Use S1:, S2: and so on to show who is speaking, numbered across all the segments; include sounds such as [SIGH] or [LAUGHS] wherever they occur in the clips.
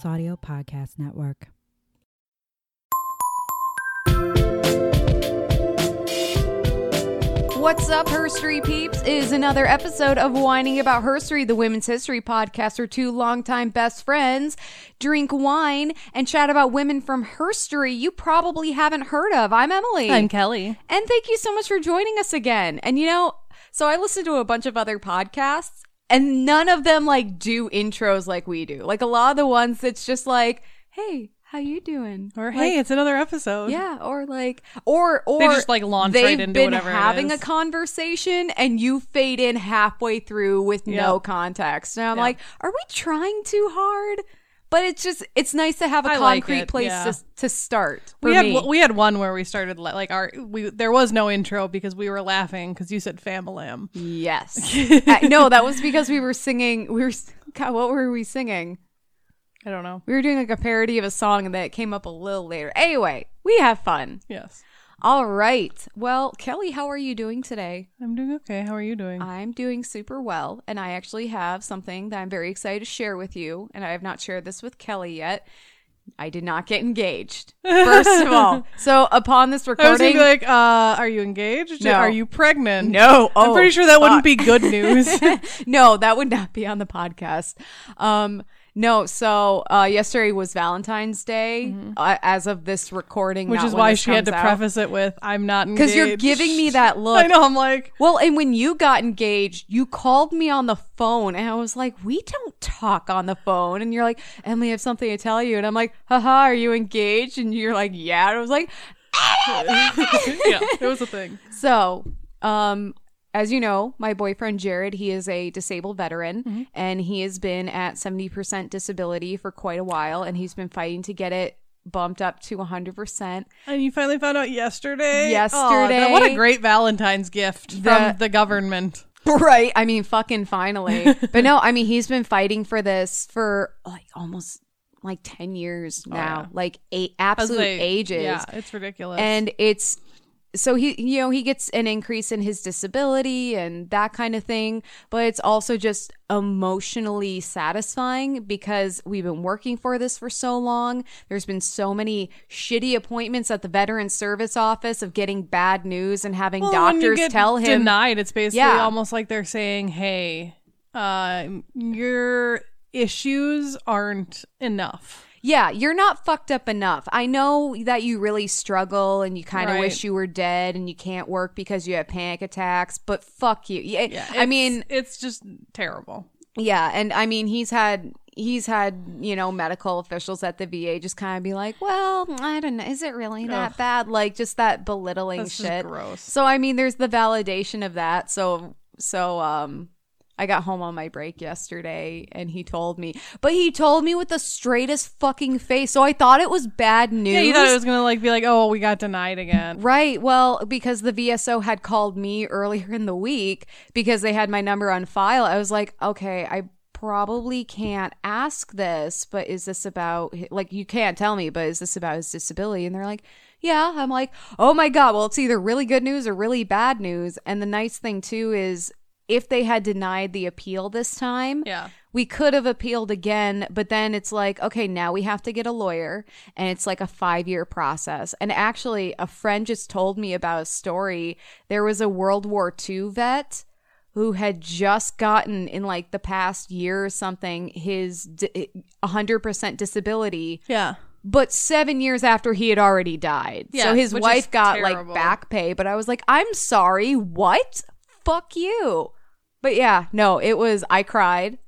S1: Plus Audio Podcast Network.
S2: What's up, Herstory peeps? Is another episode of Wining About Herstory, the women's history podcast where two longtime best friends drink wine and chat about women from herstory you probably haven't heard of. I'm Emily.
S3: I'm Kelley.
S2: And thank you so much for joining us again. And you know, so I listened to a bunch of other podcasts and none of them like do intros like we do. Like a lot of the ones that's just like, hey, how you doing?
S3: Or
S2: Like,
S3: hey, it's another episode.
S2: yeah, or like, or or
S3: They just, like, launch right
S2: they've
S3: into
S2: been
S3: whatever
S2: having a conversation, and you fade in halfway through with no context, and I'm
S3: Yep.
S2: like, are we trying too hard? But it's just it's nice to have a
S3: I
S2: concrete
S3: it,
S2: place
S3: yeah.
S2: to to start. For
S3: We had
S2: me.
S3: we had one where we started like our we there was no intro because we were laughing because you said famalam.
S2: yes, [LAUGHS] Uh, no, that was because we were singing. We were God, what were we singing?
S3: I don't know.
S2: We were doing like a parody of a song, and that came up a little later. Anyway, we have fun.
S3: Yes,
S2: All right. Well, Kelley, how are you doing today?
S3: I'm doing okay. How are you doing?
S2: I'm doing super well, and I actually have something that I'm very excited to share with you, and I have not shared this with Kelley yet. I did not get engaged. First of all, [LAUGHS] so upon this
S3: I was
S2: recording,
S3: be like, uh, are you engaged?
S2: No.
S3: Are you pregnant?
S2: no,
S3: I'm
S2: oh,
S3: pretty sure that
S2: fuck.
S3: wouldn't be good news. [LAUGHS]
S2: no, that would not be on the podcast. Um, no, so uh, yesterday was Valentine's Day. Uh, as of this recording,
S3: Mm-hmm. Which is why she had to
S2: out.
S3: preface it with, "I'm not engaged."
S2: because you're giving me [LAUGHS] that look.
S3: I know. I'm like,
S2: Well, and when you got engaged, you called me on the phone and I was like, we don't talk on the phone. And you're like, Emily, I have something to tell you. And I'm like, haha, are you engaged? And you're like, yeah. And I was like, [LAUGHS]
S3: yeah, it was a thing.
S2: so, um, as you know, my boyfriend Jared, he is a disabled veteran
S3: Mm-hmm.
S2: and he has been at 70% disability for quite a while and he's been fighting to get it bumped up to 100%.
S3: And you finally found out yesterday.
S2: Yesterday.
S3: Aw, what a great Valentine's gift
S2: The-
S3: from the government.
S2: Right. I mean, fucking finally. [LAUGHS] but no, I mean, he's been fighting for this for like almost like 10 years now,
S3: Oh, yeah.
S2: like eight absolute
S3: like,
S2: ages.
S3: Yeah, it's ridiculous.
S2: And it's so he, you know, he gets an increase in his disability and that kind of thing, but it's also just emotionally satisfying because we've been working for this for so long. There's been so many shitty appointments at the Veteran Service Office of getting bad news and having
S3: Well,
S2: doctors tell him
S3: denied. It's basically
S2: Yeah.
S3: almost like they're saying, "Hey, uh, your issues aren't enough."
S2: Yeah, you're not fucked up enough. I know that you really struggle and you kind of
S3: Right.
S2: wish you were dead and you can't work because you have panic attacks, but fuck you. Yeah,
S3: Yeah,
S2: I mean,
S3: it's just terrible.
S2: yeah, and I mean he's had he's had, you know, medical officials at the VA just kind of be like, "Well, I don't know, is it really that
S3: Ugh.
S2: bad?" Like just that belittling
S3: That's just
S2: shit.
S3: gross.
S2: So I mean, there's the validation of that. So so um I got home on my break yesterday and he told me, but he told me with the straightest fucking face. So I thought it was bad news.
S3: Yeah, you thought it was gonna like be like, "Oh, we got denied again."
S2: Right. Well, because the VSO had called me earlier in the week because they had my number on file, I was like, okay, I probably can't ask this, but is this about, like, you can't tell me, but is this about his disability? And they're like, yeah. I'm like, oh my God. Well, it's either really good news or really bad news. And the nice thing, too, is if they had denied the appeal this time,
S3: Yeah.
S2: we could have appealed again, but then it's like, okay, now we have to get a lawyer, and it's like a five year process. And actually, a friend just told me about a story. There was a World War II vet who had just gotten in like the past year or something his di- 100% disability
S3: Yeah.
S2: but seven years after he had already died.
S3: Yeah,
S2: so
S3: his
S2: wife got
S3: terrible.
S2: like back pay, but I was like, I'm sorry, what? Fuck you. But yeah, no, it was, I cried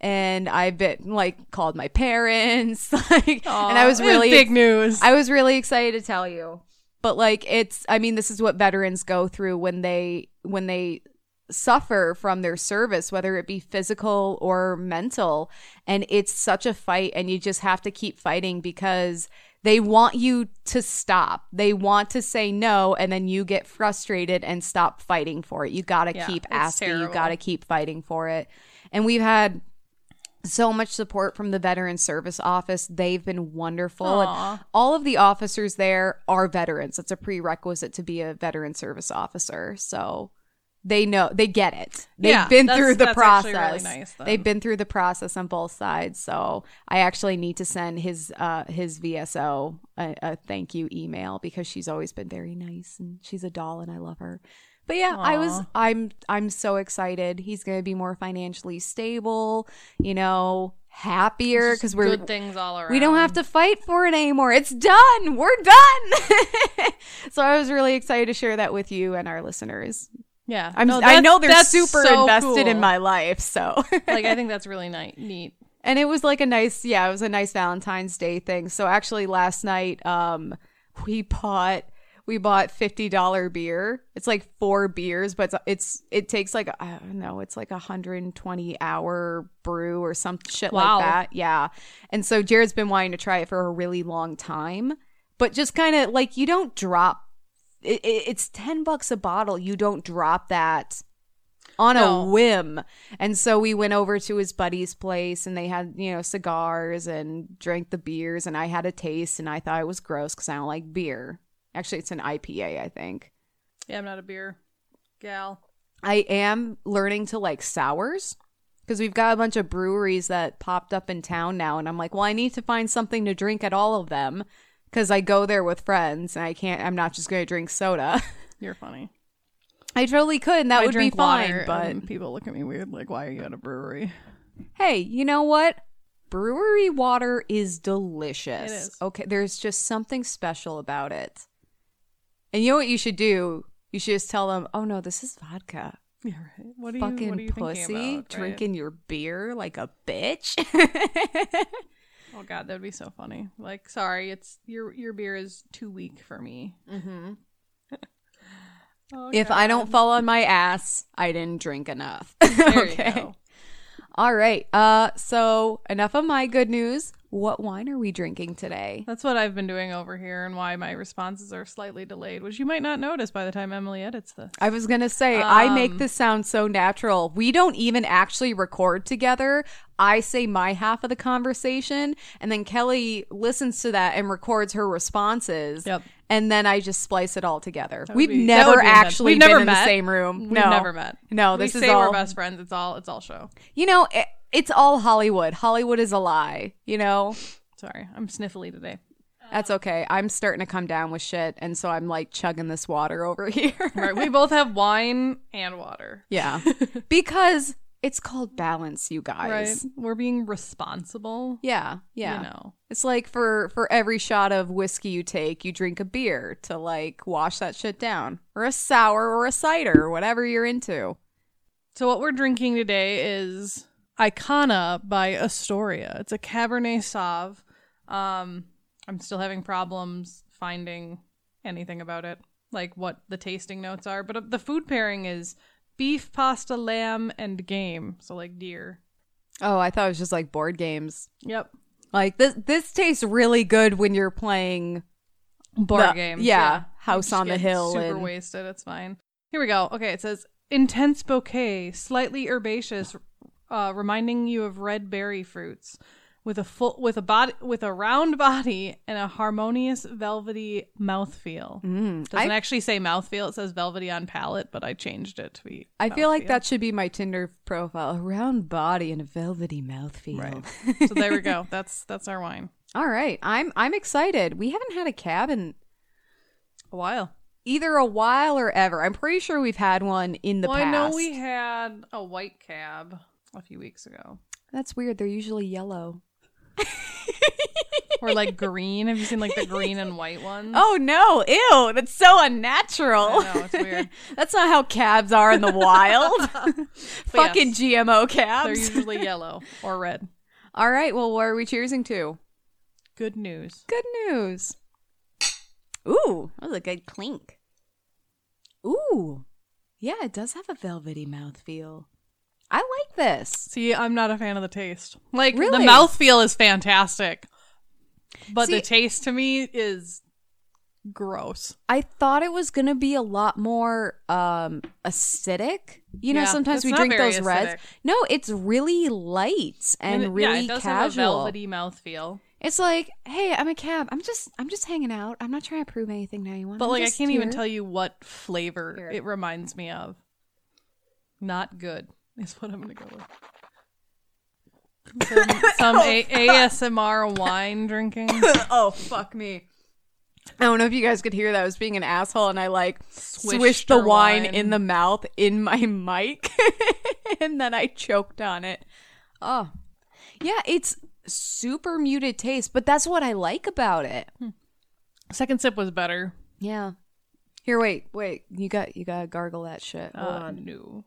S2: and I've been like called my parents, [LAUGHS] like, and I was really
S3: big news.
S2: I was really excited to tell you. But like it's I mean this is what veterans go through when they when they suffer from their service whether it be physical or mental and it's such a fight and you just have to keep fighting because they want you to stop. They want to say no and then you get frustrated and stop fighting for it. You got to
S3: Yeah,
S2: keep asking, you got to keep fighting for it. And we've had so much support from the Veteran Service Office. They've been wonderful. And all of the officers there are veterans. It's a prerequisite to be a veteran service officer. So they know they get it. They've
S3: Yeah,
S2: been through the process.
S3: really nice.
S2: They've been through the process on both sides. So I actually need to send his uh his VSO a, a thank you email because she's always been very nice and she's a doll and I love her. But yeah, I was I'm I'm so excited. He's going to be more financially stable, you know, happier because we're
S3: good things all around.
S2: we don't have to fight for it anymore. It's done. We're done. [LAUGHS] so I was really excited to share that with you and our listeners.
S3: Yeah,
S2: I'm,
S3: No,
S2: I know they're super
S3: so
S2: invested in my life. So, [LAUGHS]
S3: like, I think that's really nice, neat.
S2: and it was like a nice, yeah, it was a nice Valentine's Day thing. So actually, last night, um, we bought we bought fifty dollar beer. It's like four beers, but it's, it's it takes like I don't know, it's like a hundred and twenty hour brew or some shit
S3: Wow.
S2: like that. Yeah, and so Jared's been wanting to try it for a really long time, but just kind of like you don't drop. It, it, it's ten bucks a bottle. You don't drop that on
S3: No.
S2: a whim. And so we went over to his buddy's place and they had, you know, cigars and drank the beers and I had a taste and I thought it was gross cuz I don't like beer. Actually, it's an IPA, I think.
S3: Yeah, I'm not a beer gal.
S2: I am learning to like sours because we've got a bunch of breweries that popped up in town now and I'm like, well, I need to find something to drink at all of them cuz I go there with friends and I can't I'm not just going to drink soda. [LAUGHS]
S3: You're funny.
S2: I totally could and that
S3: I
S2: would be fine, but
S3: people look at me weird, like, "Why are you at a brewery?"
S2: hey, you know what? Brewery water is delicious.
S3: It is.
S2: Okay, there's just something special about it. And you know what you should do? You should just tell them, "Oh no, this is vodka."
S3: Yeah, right. What are you?
S2: Fucking
S3: what are you
S2: pussy,
S3: about, right?
S2: drinking your beer like a bitch. [LAUGHS]
S3: Oh god, that'd be so funny. Like, sorry, it's your your beer is too weak for me.
S2: mm-hmm. [LAUGHS]
S3: Oh,
S2: If I don't fall on my ass, I didn't drink enough. [LAUGHS]
S3: there
S2: okay.
S3: you go.
S2: All right. Uh, so enough of my good news. What wine are we drinking today?
S3: That's what I've been doing over here, and why my responses are slightly delayed, which you might not notice by the time Emily edits this.
S2: I was gonna say I make
S3: Um,
S2: this sound so natural. We don't even actually record together. I say my half of the conversation, and then Kelley listens to that and records her responses.
S3: Yep.
S2: And then I just splice it all together. We've
S3: be-
S2: never
S3: would be intense.
S2: actually
S3: We've
S2: been
S3: never
S2: in the
S3: met.
S2: same room.
S3: We've
S2: no,
S3: never met.
S2: No,
S3: we
S2: this is
S3: say
S2: all.
S3: we're best friends. It's all it's all show.
S2: You know, it, it's all Hollywood. Hollywood is a lie. You know.
S3: Sorry, I'm sniffly today.
S2: That's okay. I'm starting to come down with shit, and so I'm like chugging this water [LAUGHS] over here.
S3: Right, we both have wine and water.
S2: yeah, [LAUGHS] because it's called balance, you guys.
S3: Right, we're being responsible.
S2: Yeah, yeah.
S3: you know.
S2: It's like for for every shot of whiskey you take, you drink a beer to like wash that shit down, or a sour, or a cider, or whatever you're into.
S3: So what we're drinking today is Icona by Astoria. It's a Cabernet Sauv. Um, I'm still having problems finding anything about it, like what the tasting notes are. But uh, the food pairing is beef, pasta, lamb, and game. So like deer.
S2: Oh, I thought it was just like board games.
S3: Yep.
S2: Like this, this tastes really good when you're playing.
S3: Board
S2: The-
S3: games.
S2: yeah,
S3: You
S2: House on the Hill
S3: Super
S2: and-
S3: wasted. It's fine. Here we go. Okay, it says intense bouquet, slightly herbaceous, uh, reminding you of red berry fruits, with a full with a body with a round body and a harmonious velvety mouthfeel.
S2: Mm,
S3: Doesn't
S2: I,
S3: actually say mouthfeel; it says velvety on palate, but I changed it to be.
S2: I feel like that should be my Tinder profile: a round body and a velvety mouthfeel.
S3: Right. [LAUGHS] so there we go. That's that's our wine.
S2: All right, I'm I'm excited. We haven't had a cab in
S3: A while.
S2: either a while or ever. I'm pretty sure we've had one in the
S3: well,
S2: past.
S3: I know we had a white cab a few weeks ago.
S2: That's weird. They're usually yellow. [LAUGHS]
S3: Or like green. Have you seen like the green and white ones?
S2: Oh no! Ew! That's so unnatural.
S3: I know, it's weird. [LAUGHS]
S2: That's not how cabs are in the wild. [LAUGHS] Fucking
S3: yes.
S2: GMO
S3: calves.
S2: They're
S3: usually yellow or red.
S2: All right. Well, what are we cheersing to?
S3: Good news.
S2: Good news. Ooh, that was a good clink. Ooh, yeah, it does have a velvety mouthfeel. I like this.
S3: See, I'm not a fan of the taste. Like
S2: Really?
S3: the mouthfeel is fantastic. But
S2: See-
S3: the taste to me is gross.
S2: I thought it was gonna be a lot more um acidic. You know,
S3: Yeah,
S2: sometimes we drink those reds. No, it's really light and,
S3: it-
S2: really
S3: yeah, it does have a
S2: casual.
S3: velvety mouthfeel.
S2: It's like, hey, I'm a cab. I'm just, I'm just hanging out. I'm not trying to prove anything now you want to.
S3: But
S2: I'm
S3: like I can't even tell you what flavor
S2: Here.
S3: it reminds me of. Not good is what I'm gonna go with. [LAUGHS] Some, some a- ASMR wine drinking. [LAUGHS]
S2: oh fuck me. I don't know if you guys could hear that. I was being an asshole and I like
S3: Swished
S2: swished the wine,
S3: wine.
S2: in the mouth in my mic [LAUGHS] and then I choked on it. Oh. Yeah, it's super muted taste, but that's what I like about it.
S3: Second sip was better.
S2: Yeah. Here, wait, wait. You got you gotta gargle that shit. Hold
S3: Uh, no.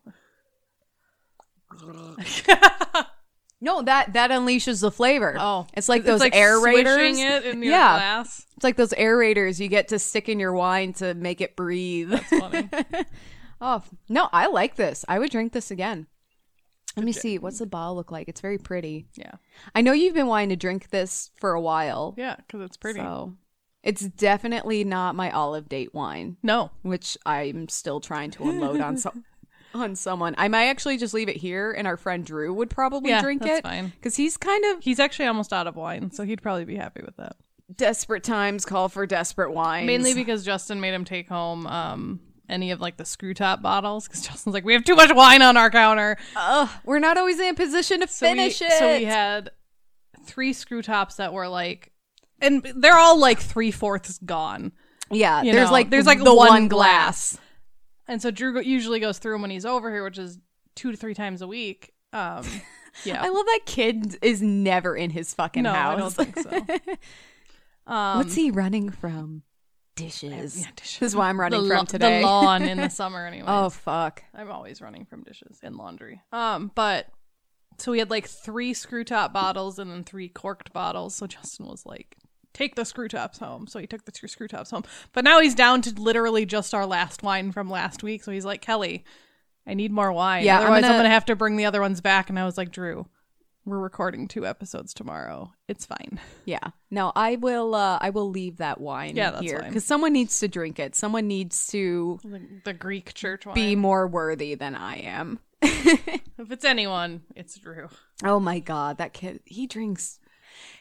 S3: [LAUGHS]
S2: No, that that unleashes the flavor.
S3: Oh,
S2: it's like
S3: It's
S2: those
S3: like
S2: aerators.
S3: it in your
S2: yeah,
S3: glass.
S2: it's like those aerators you get to stick in your wine to make it breathe.
S3: Funny. [LAUGHS]
S2: oh no, I like this. I would drink this again. Let me see. What's the bottle look like? It's very pretty.
S3: yeah,
S2: I know you've been wanting to drink this for a while.
S3: yeah, because it's pretty.
S2: So it's definitely not my olive date wine,
S3: No,
S2: which I'm still trying to unload on [LAUGHS] some on someone. I might actually just leave it here, and our friend Drew would probably
S3: Yeah,
S2: drink
S3: that's
S2: it
S3: fine.
S2: because he's kind of
S3: he's actually almost out of wine, so he'd probably be happy with that.
S2: desperate times call for desperate wines.
S3: Mainly because Justin made him take home um any of like the screw top bottles because [LAUGHS] Justin's like, we have too much wine on our counter.
S2: Ugh, we're not always in a position to
S3: So we-
S2: finish it.
S3: So we had three screw tops that were like, and they're all like three fourths gone.
S2: yeah,
S3: you
S2: there's
S3: know,
S2: like
S3: there's like
S2: the
S3: one
S2: one
S3: glass.
S2: glass.
S3: And so Drew usually goes through them when he's over here, which is two to three times a week. Um, [LAUGHS] yeah,
S2: I love that kid is never in his fucking
S3: no,
S2: house.
S3: I don't think so. [LAUGHS] Um,
S2: What's he running from? Dishes.
S3: yeah, dishes.
S2: This is why I'm running
S3: the,
S2: from
S3: lo-
S2: today.
S3: The lawn in the [LAUGHS] summer, anyway.
S2: oh fuck.
S3: I'm always running from dishes and laundry. Um, but so we had like three screw top bottles and then three corked bottles. So Justin was like, "Take the screw tops home." So he took the two screw tops home. But now he's down to literally just our last wine from last week. So he's like, "Kelley, I need more wine.
S2: Yeah, I'm
S3: otherwise I'm
S2: gonna-
S3: gonna have to bring the other ones back." And I was like, "Drew, we're recording two episodes tomorrow. It's fine."
S2: Yeah. No, I will. uh I will leave that wine
S3: Yeah, that's
S2: here because someone needs to drink it. Someone needs to
S3: The, the Greek church wine.
S2: be more worthy than I am. [LAUGHS]
S3: if it's anyone, it's Drew.
S2: Oh my god, that kid. He drinks.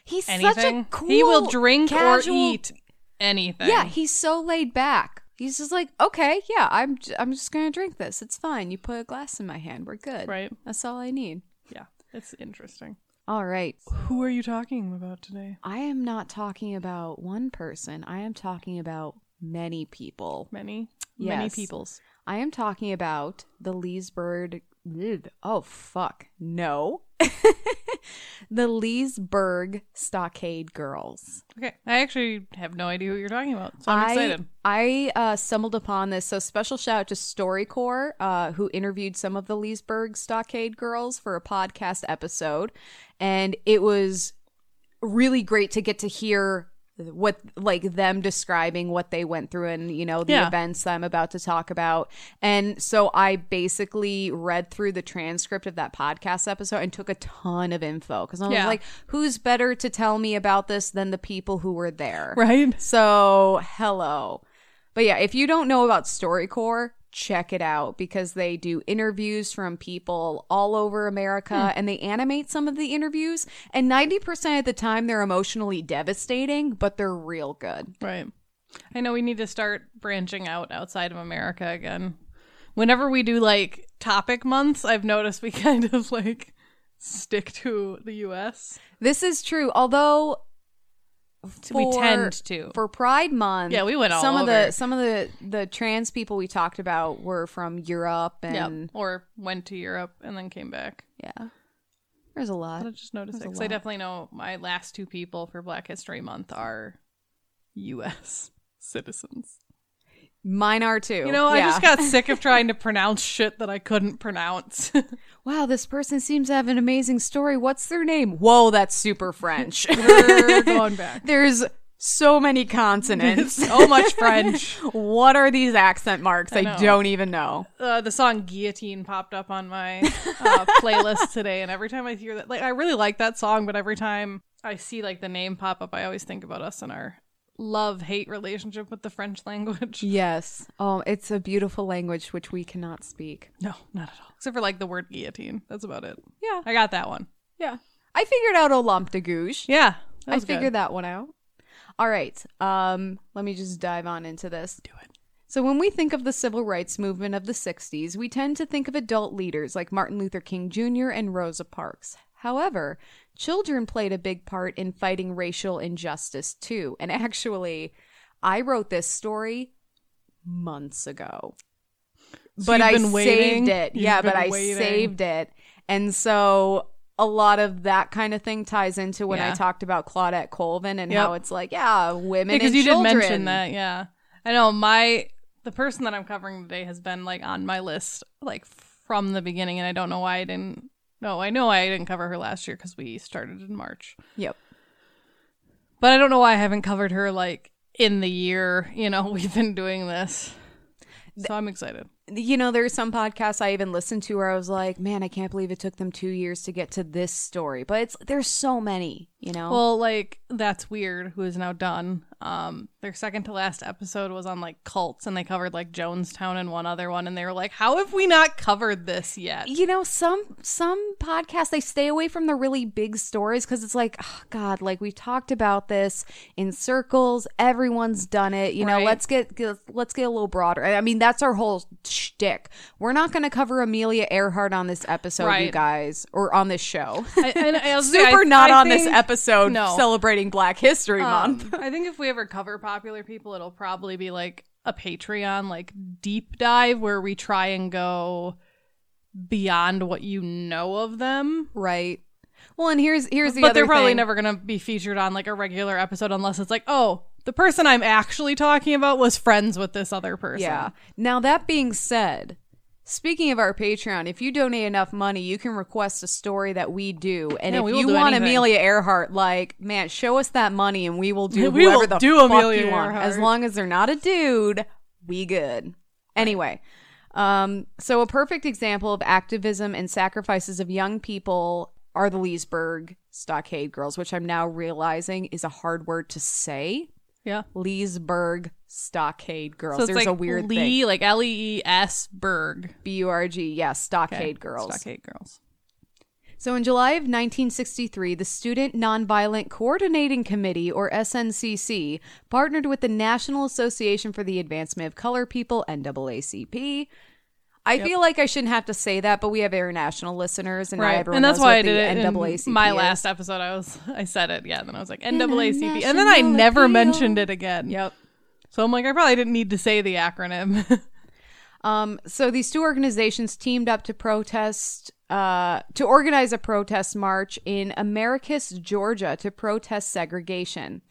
S2: He's such a cool.
S3: he will drink
S2: casual-
S3: or eat anything.
S2: Yeah, he's so laid back. He's just like, okay, yeah, I'm. j- I'm just gonna drink this. It's fine. You put a glass in my hand. We're good.
S3: right.
S2: That's all I need.
S3: Yeah, it's interesting.
S2: All right.
S3: Who are you talking about today?
S2: I am not talking about one person. I am talking about many people.
S3: Many, many peoples.
S2: I am talking about the Leesburg. Oh fuck no, [LAUGHS] the Leesburg Stockade Girls.
S3: Okay, I actually have no idea what you're talking about, so I'm
S2: I,
S3: excited.
S2: I uh, stumbled upon this. So special shout out to StoryCorps, uh, who interviewed some of the Leesburg Stockade girls for a podcast episode, and it was really great to get to hear what like them describing what they went through and you know the
S3: Yeah.
S2: events that I'm about to talk about. And so I basically read through the transcript of that podcast episode and took a ton of info because I was
S3: Yeah.
S2: like, who's better to tell me about this than the people who were there?
S3: Right?
S2: So, hello. But yeah, if you don't know about StoryCorps, check it out because they do interviews from people all over America hmm. and they animate some of the interviews. And 90% of the time, they're emotionally devastating, but they're real good.
S3: Right. I know we need to start branching out outside of America again. Whenever we do like topic months, I've noticed we [LAUGHS] kind of like stick to the US.
S2: This is true. Although,
S3: we tend to.
S2: for Pride Month.
S3: Yeah, we went all
S2: some of the some of the the trans people we talked about were from Europe
S3: yeah.
S2: and
S3: Or went to Europe and then came back.
S2: yeah. There's a lot.
S3: I just noticed it
S2: There's a
S3: 'cause I definitely know my last two people for Black History Month are U.S. [LAUGHS] citizens.
S2: Mine are too.
S3: You know, I just got sick of trying to pronounce shit that I couldn't pronounce. [LAUGHS]
S2: wow, this person seems to have an amazing story. What's their name? Whoa, that's super French. [LAUGHS]
S3: We're going back. [LAUGHS]
S2: There's so many consonants. [LAUGHS]
S3: so much French.
S2: what are these accent marks? I,
S3: know.
S2: don't even know.
S3: Uh, the song "Guillotine" popped up on my uh, playlist today, and every time I hear that, like, I really like that song, but every time I see like the name pop up, I always think about us and our love-hate relationship with the French language. [LAUGHS]
S2: Yes. Oh, it's a beautiful language which we cannot speak.
S3: No, not at all. Except for like the word guillotine. That's about it.
S2: Yeah.
S3: I got that one.
S2: Yeah. I figured out Olympe de Gouges.
S3: Yeah,
S2: I figured
S3: good.
S2: that one out. All right. Um, let me just dive on into this.
S3: Do it.
S2: So, when we think of the civil rights movement of the 60s, we tend to think of adult leaders like Martin Luther King Jr. and Rosa Parks. However, children played a big part in fighting racial injustice too. And actually, I wrote this story months ago. but I
S3: waiting?
S2: saved it.
S3: You've
S2: yeah, but I
S3: waiting.
S2: saved it. And so a lot of that kind of thing ties into when I talked about Claudette Colvin and
S3: Yep.
S2: how it's like, yeah, women
S3: because you
S2: children.
S3: did mention that yeah i know my the person that i'm covering today has been like on my list like from the beginning and i don't know why i didn't no i know i didn't cover her last year because we started in march
S2: Yep.
S3: but i don't know why i haven't covered her like in the year you know [LAUGHS] we've been doing this so i'm excited
S2: you know, there's some podcasts I even listened to where I was like, man, I can't believe it took them two years to get to this story. But it's there's so many, you know.
S3: Well, like that's weird. Who is now done? Um, their second to last episode was on like cults, and they covered like Jonestown and one other one, and they were like, "How have we not covered this yet?"
S2: you know, some some podcasts they stay away from the really big stories because it's like, oh, God, like we've talked about this in circles. Everyone's done it. You know,
S3: Right.
S2: let's get, get let's get a little broader. I mean, that's our whole shtick. We're not going to cover Amelia Earhart on this episode, you guys, or on this show.
S3: I, I [LAUGHS] say,
S2: Super not on this episode
S3: No.
S2: celebrating Black History
S3: Um,
S2: Month.
S3: I think if we ever cover popular people, it'll probably be like a Patreon like deep dive where we try and go beyond what you know of them.
S2: Right. Well, and here's here's the
S3: but they're probably
S2: thing.
S3: never to be featured on like a regular episode unless it's like, oh, the person I'm actually talking about was friends with this other person.
S2: Yeah. Now that being said, speaking of our Patreon, if you donate enough money, you can request a story that we do. And
S3: Yeah,
S2: if you want
S3: anything.
S2: Amelia Earhart, like man, show us that money and we will do [LAUGHS]
S3: We
S2: whoever
S3: will
S2: the
S3: do
S2: fuck
S3: Amelia
S2: you want.
S3: Earhart.
S2: As long as they're not a dude, we good. Anyway. Um, so a perfect example of activism and sacrifices of young people are the Leesburg Stockade Girls, which I'm now realizing is a hard word to say.
S3: Yeah.
S2: Leesburg Stockade Girls.
S3: So
S2: There's
S3: like
S2: a weird thing.
S3: Lee, like L E E S Berg.
S2: B U R G, Yes, Stockade
S3: Okay.
S2: Girls.
S3: Stockade girls.
S2: So in July of 1963, the Student Nonviolent Coordinating Committee, or SNCC, partnered with the National Association for the Advancement of Color People, NAACP. I feel like I shouldn't have to say that, but we have international listeners, and
S3: Right.
S2: everyone
S3: And that's
S2: knows
S3: why
S2: what
S3: I did
S2: the
S3: it in
S2: NAACP
S3: my
S2: is.
S3: last episode. I was [LAUGHS] I said it, yeah. Then I was like NAACP, and then I never
S2: appeal.
S3: mentioned it again.
S2: Yep.
S3: So I'm like, I probably didn't need to say the acronym. [LAUGHS]
S2: Um, so these two organizations teamed up to protest, uh, to organize a protest march in Americus, Georgia, to protest segregation.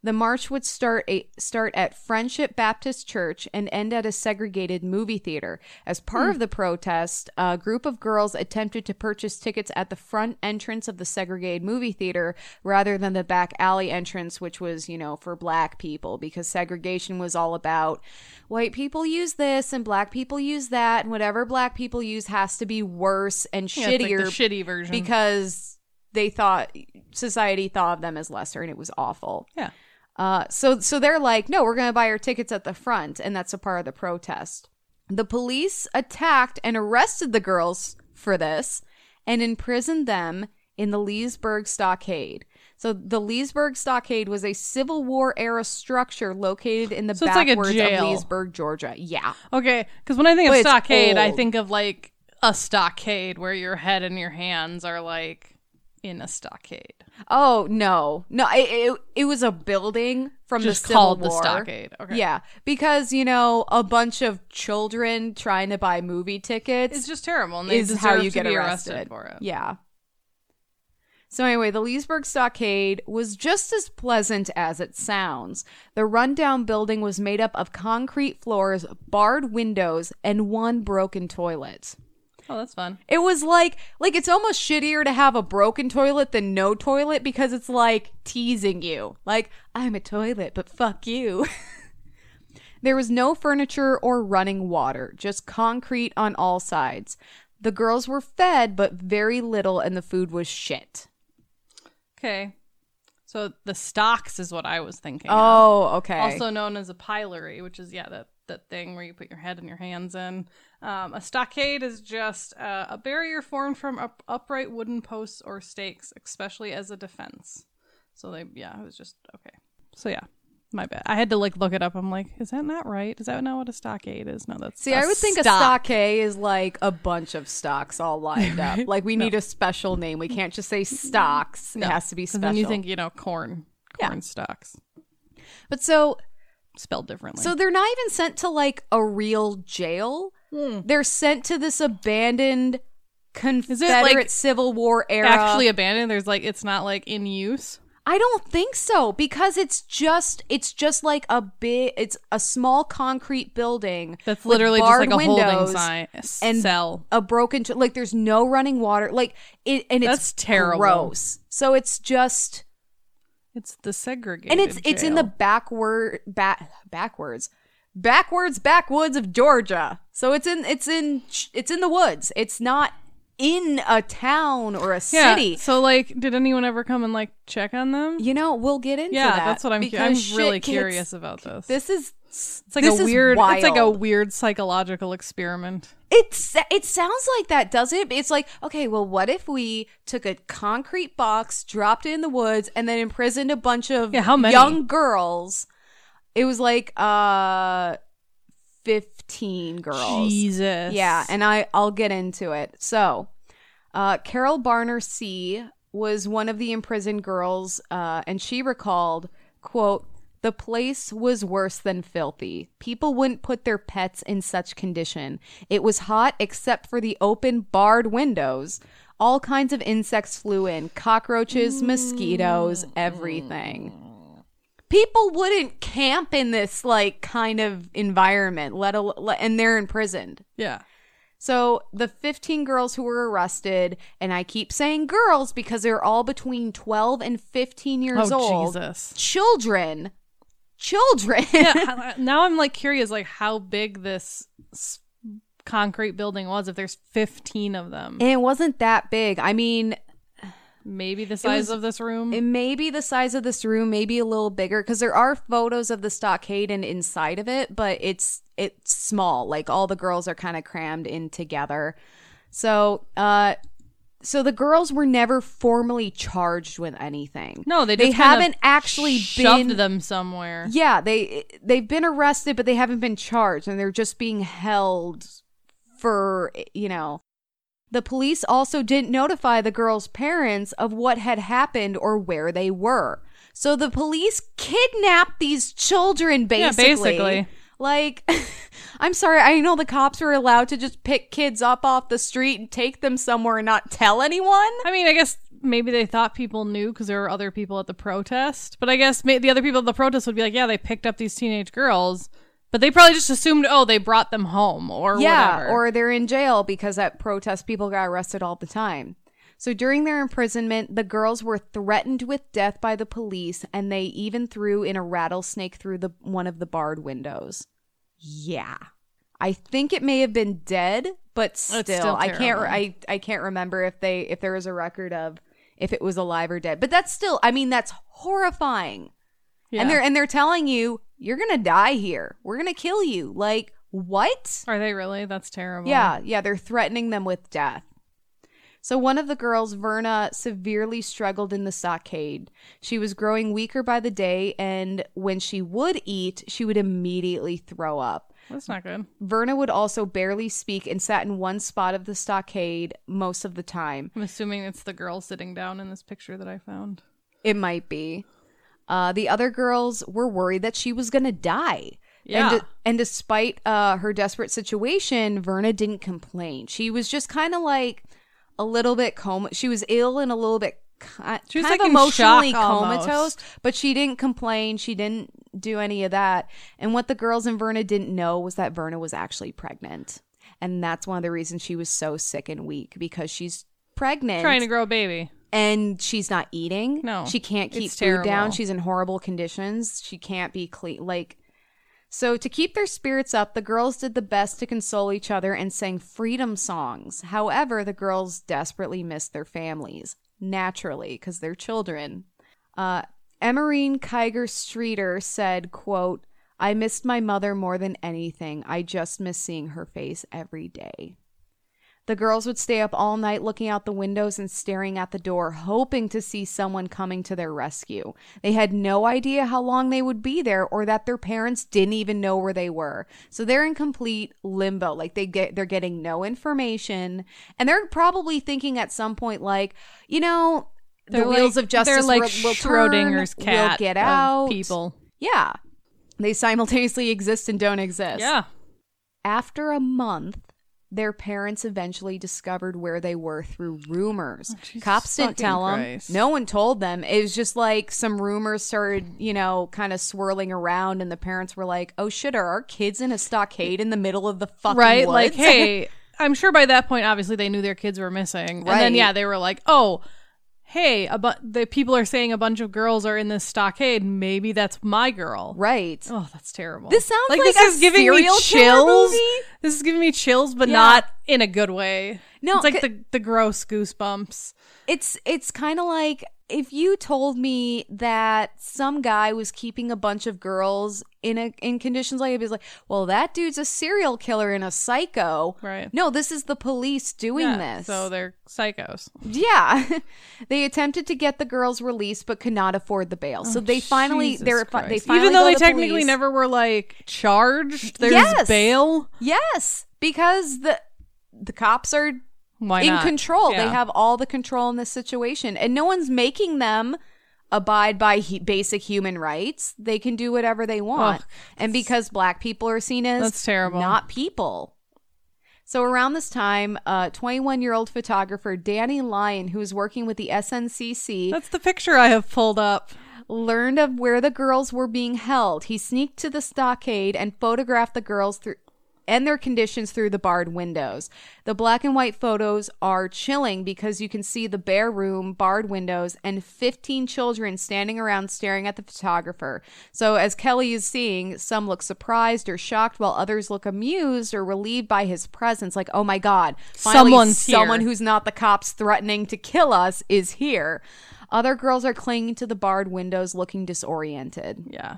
S2: The march would start a, start at Friendship Baptist Church and end at a segregated movie theater. As part hmm. of the protest, a group of girls attempted to purchase tickets at the front entrance of the segregated movie theater rather than the back alley entrance, which was, you know, for black people because segregation was all about white people use this and black people use that, and whatever black people use has to be worse and
S3: Yeah, like
S2: shittier
S3: the shitty version.
S2: because they thought society thought of them as lesser and it was awful.
S3: yeah.
S2: Uh, so so they're like, no, we're gonna buy our tickets at the front, and that's a part of the protest. The police attacked and arrested the girls for this and imprisoned them in the Leesburg Stockade. So the Leesburg Stockade was a Civil War era structure located in the
S3: So it's like
S2: of Leesburg, Georgia. Yeah.
S3: Okay, because when I think
S2: But
S3: of stockade, I think of like a stockade where your head and your hands are like in a stockade.
S2: Oh no, no! It, it, it was a building from
S3: Just
S2: the Civil
S3: called the stockade. Okay.
S2: Yeah, because you know a bunch of children trying to buy movie tickets
S3: It's just terrible, and they
S2: is how you get
S3: be
S2: arrested.
S3: for it.
S2: Yeah. So anyway, the Leesburg Stockade was just as pleasant as it sounds. The rundown building was made up of concrete floors, barred windows, and one broken toilet.
S3: Oh, that's fun.
S2: It was like like it's almost shittier to have a broken toilet than no toilet because it's like teasing you. Like, I'm a toilet, but fuck you. [LAUGHS] there was no furniture or running water, just concrete on all sides. The girls were fed, but very little, and the food was shit.
S3: Okay. So the stocks is what I was thinking. of.
S2: Oh, okay.
S3: also known as a pillory, which is yeah that that thing where you put your head and your hands in. Um, a stockade is just uh, a barrier formed from up- upright wooden posts or stakes, especially as a defense. So they yeah, it was just okay. So yeah, My bad. I had to like look it up. I'm like, is that not right? Is that not what a stockade is? No, that's
S2: See,
S3: I
S2: would think a stockade is like a bunch of stocks all lined [LAUGHS] up. Like we need a special name. We can't just say stocks. It has to be special.
S3: Then you think you know corn,
S2: Yeah.
S3: corn stalks
S2: but so
S3: spelled differently.
S2: so they're not even sent to like a real jail. Hmm. They're sent to this abandoned Confederate
S3: like,
S2: Civil War era.
S3: actually abandoned. There's like it's not like in use.
S2: I don't think so because it's just it's just like a big it's a small concrete building
S3: That's literally just like a holding
S2: windows
S3: sign
S2: and
S3: cell.
S2: a broken ch- like there's no running water like it and it's
S3: That's terrible.
S2: gross. So it's just
S3: It's the segregated.
S2: and it's it's in the backward back backwards backwards backwoods of Georgia. So it's in it's in it's in the woods. It's not in a town or a
S3: yeah.
S2: city.
S3: So like, did anyone ever come and like check on them?
S2: You know, we'll get into
S3: Yeah,
S2: that.
S3: that's what I'm. cu- I'm really
S2: gets-
S3: curious about this.
S2: This is
S3: it's like
S2: this
S3: a weird. It's like a weird psychological experiment.
S2: It's it sounds like that, does it? It's like, okay, well, what if we took a concrete box, dropped it in the woods, and then imprisoned a bunch of
S3: Yeah, how many?
S2: young girls? It was like uh 15 girls.
S3: Jesus.
S2: Yeah, and I I'll get into it. So, uh, Carol Barner Seay was one of the imprisoned girls, uh, and she recalled, "quote The place was worse than filthy. People wouldn't put their pets in such condition. It was hot except for the open barred windows." All kinds of insects flew in cockroaches, mm. mosquitoes, everything people wouldn't camp in this like kind of environment let and they're imprisoned
S3: Yeah.
S2: so the 15 girls who were arrested and i keep saying girls because they're all between 12 and 15 years
S3: Oh
S2: old
S3: Jesus.
S2: children children
S3: yeah. [LAUGHS] Now I'm like curious, like how big this concrete building was. If there's 15 of them,
S2: and it wasn't that big i mean
S3: maybe the size
S2: was-
S3: of this room.
S2: it may be the size of this room maybe a little bigger because there are photos of the stockade and inside of it but it's it's small like all the girls are kind of crammed in together so uh so the girls were never formally charged with anything
S3: no, they
S2: they haven't actually
S3: shoved
S2: been
S3: them somewhere.
S2: yeah they they've been arrested but they haven't been charged and they're just being held for you know the police also didn't notify the girls' parents of what had happened or where they were. So the police kidnapped these children
S3: Yeah,
S2: basically. Like [LAUGHS] I'm sorry, I know the cops were allowed to just pick kids up off the street and take them somewhere and not tell anyone.
S3: I mean, I guess maybe they thought people knew because there were other people at the protest. But I guess may- the other people at the protest would be like, yeah, they picked up these teenage girls. But they probably just assumed, oh, they brought them home or
S2: yeah,
S3: whatever.
S2: or they're in jail because at protest people got arrested all the time. So during their imprisonment, the girls were threatened with death by the police, and they even threw in a rattlesnake through the one of the barred windows. Yeah, I think it may have been dead, but still,
S3: still
S2: I can't I I can't remember if they if there was a record of if it was alive or dead. But that's still. I mean, that's horrifying.
S3: yeah.
S2: And they're and they're telling you you're gonna die here. We're gonna kill you. Like what?
S3: Are they really? That's terrible.
S2: Yeah, yeah, they're threatening them with death. So one of the girls, Verna, severely struggled in the stockade. She was growing weaker by the day, and when she would eat, she would immediately throw up.
S3: That's not good.
S2: Verna would also barely speak and sat in one spot of the stockade most of the time.
S3: I'm assuming it's the girl sitting down in this picture that I found.
S2: It might be. Uh, the other girls were worried that she was going to die.
S3: Yeah.
S2: And, and despite uh, her desperate situation, Verna didn't complain. She was just kind of like a little bit coma. She was ill and a little bit ki-
S3: She was,
S2: kind
S3: like,
S2: of emotionally
S3: almost.
S2: comatose, but she didn't complain. She didn't do any of that. And what the girls and Verna didn't know was that Verna was actually pregnant. And that's one of the reasons she was so sick and weak because she's pregnant
S3: Trying to grow a baby.
S2: and she's not eating.
S3: No,
S2: she can't keep food down. She's in horrible conditions. She can't be clean. Like, so to keep their spirits up, the girls did the best to console each other and sang freedom songs. However, the girls desperately missed their families, naturally, because they're children. Uh, Emmarene Kaigler Streeter said, "quote I missed my mother more than anything. I just miss seeing her face every day." The girls would stay up all night looking out the windows and staring at the door, hoping to see someone coming to their rescue. They had no idea how long they would be there or that their parents didn't even know where they were. So they're in complete limbo. Like they get they're getting no information and they're probably thinking at some point like, you know, the
S3: They're
S2: wheels
S3: like-
S2: of justice
S3: They're like
S2: will, will turn,
S3: Schrodinger's cat.
S2: will get out.
S3: people.
S2: Yeah. They simultaneously [LAUGHS] exist and don't exist.
S3: Yeah.
S2: After a month, their parents eventually discovered where they were through rumors.
S3: Oh,
S2: Cops didn't tell them.
S3: Christ.
S2: No one told them. It was just like some rumors started, you know, kind of swirling around, and the parents were like, "Oh shit, are our kids in a stockade in the middle of the fucking
S3: right?
S2: woods?"
S3: Like, hey, I'm sure by that point, obviously, they knew their kids were missing, and then yeah, they were like, oh. Hey, a bu- the people are saying a bunch of girls are in this stockade. Maybe that's my girl.
S2: right.
S3: Oh, that's terrible.
S2: This sounds like
S3: this
S2: a
S3: is giving me chills. This is giving me chills, but
S2: Yeah.
S3: not in a good way.
S2: No,
S3: it's like the the gross goosebumps.
S2: It's it's kind of like if you told me that some guy was keeping a bunch of girls in a in conditions like it was like, well, that dude's a serial killer and a psycho.
S3: Right.
S2: No, this is the police doing
S3: Yeah,
S2: this.
S3: So they're psychos.
S2: yeah, [LAUGHS] they attempted to get the girls released but could not afford the bail. so oh, they finally
S3: Oh, Jesus
S2: they're fi- they
S3: Christ.
S2: finally
S3: even though they technically
S2: police.
S3: never were like charged. There's
S2: Yes.
S3: bail.
S2: yes because the the cops are
S3: Why
S2: in
S3: not?
S2: control. They have all the control in this situation, and no one's making them abide by he- basic human rights. They can do whatever they want,
S3: Ugh,
S2: and because black people are seen as
S3: That's terrible.
S2: not people. So around this time, uh, 21 year old photographer Danny Lyon, who was working with the SNCC,
S3: That's the picture I have pulled up.
S2: learned of where the girls were being held. He sneaked to the stockade and photographed the girls through and their conditions through the barred windows. The black and white photos are chilling because you can see the bare room, barred windows, and 15 children standing around staring at the photographer. So, as Kelley is seeing, some look surprised or shocked, while others look amused or relieved by his presence. Like, oh my God, finally
S3: Someone's
S2: someone
S3: here."
S2: who's not the cops threatening to kill us is here. Other girls are clinging to the barred windows looking disoriented.
S3: Yeah.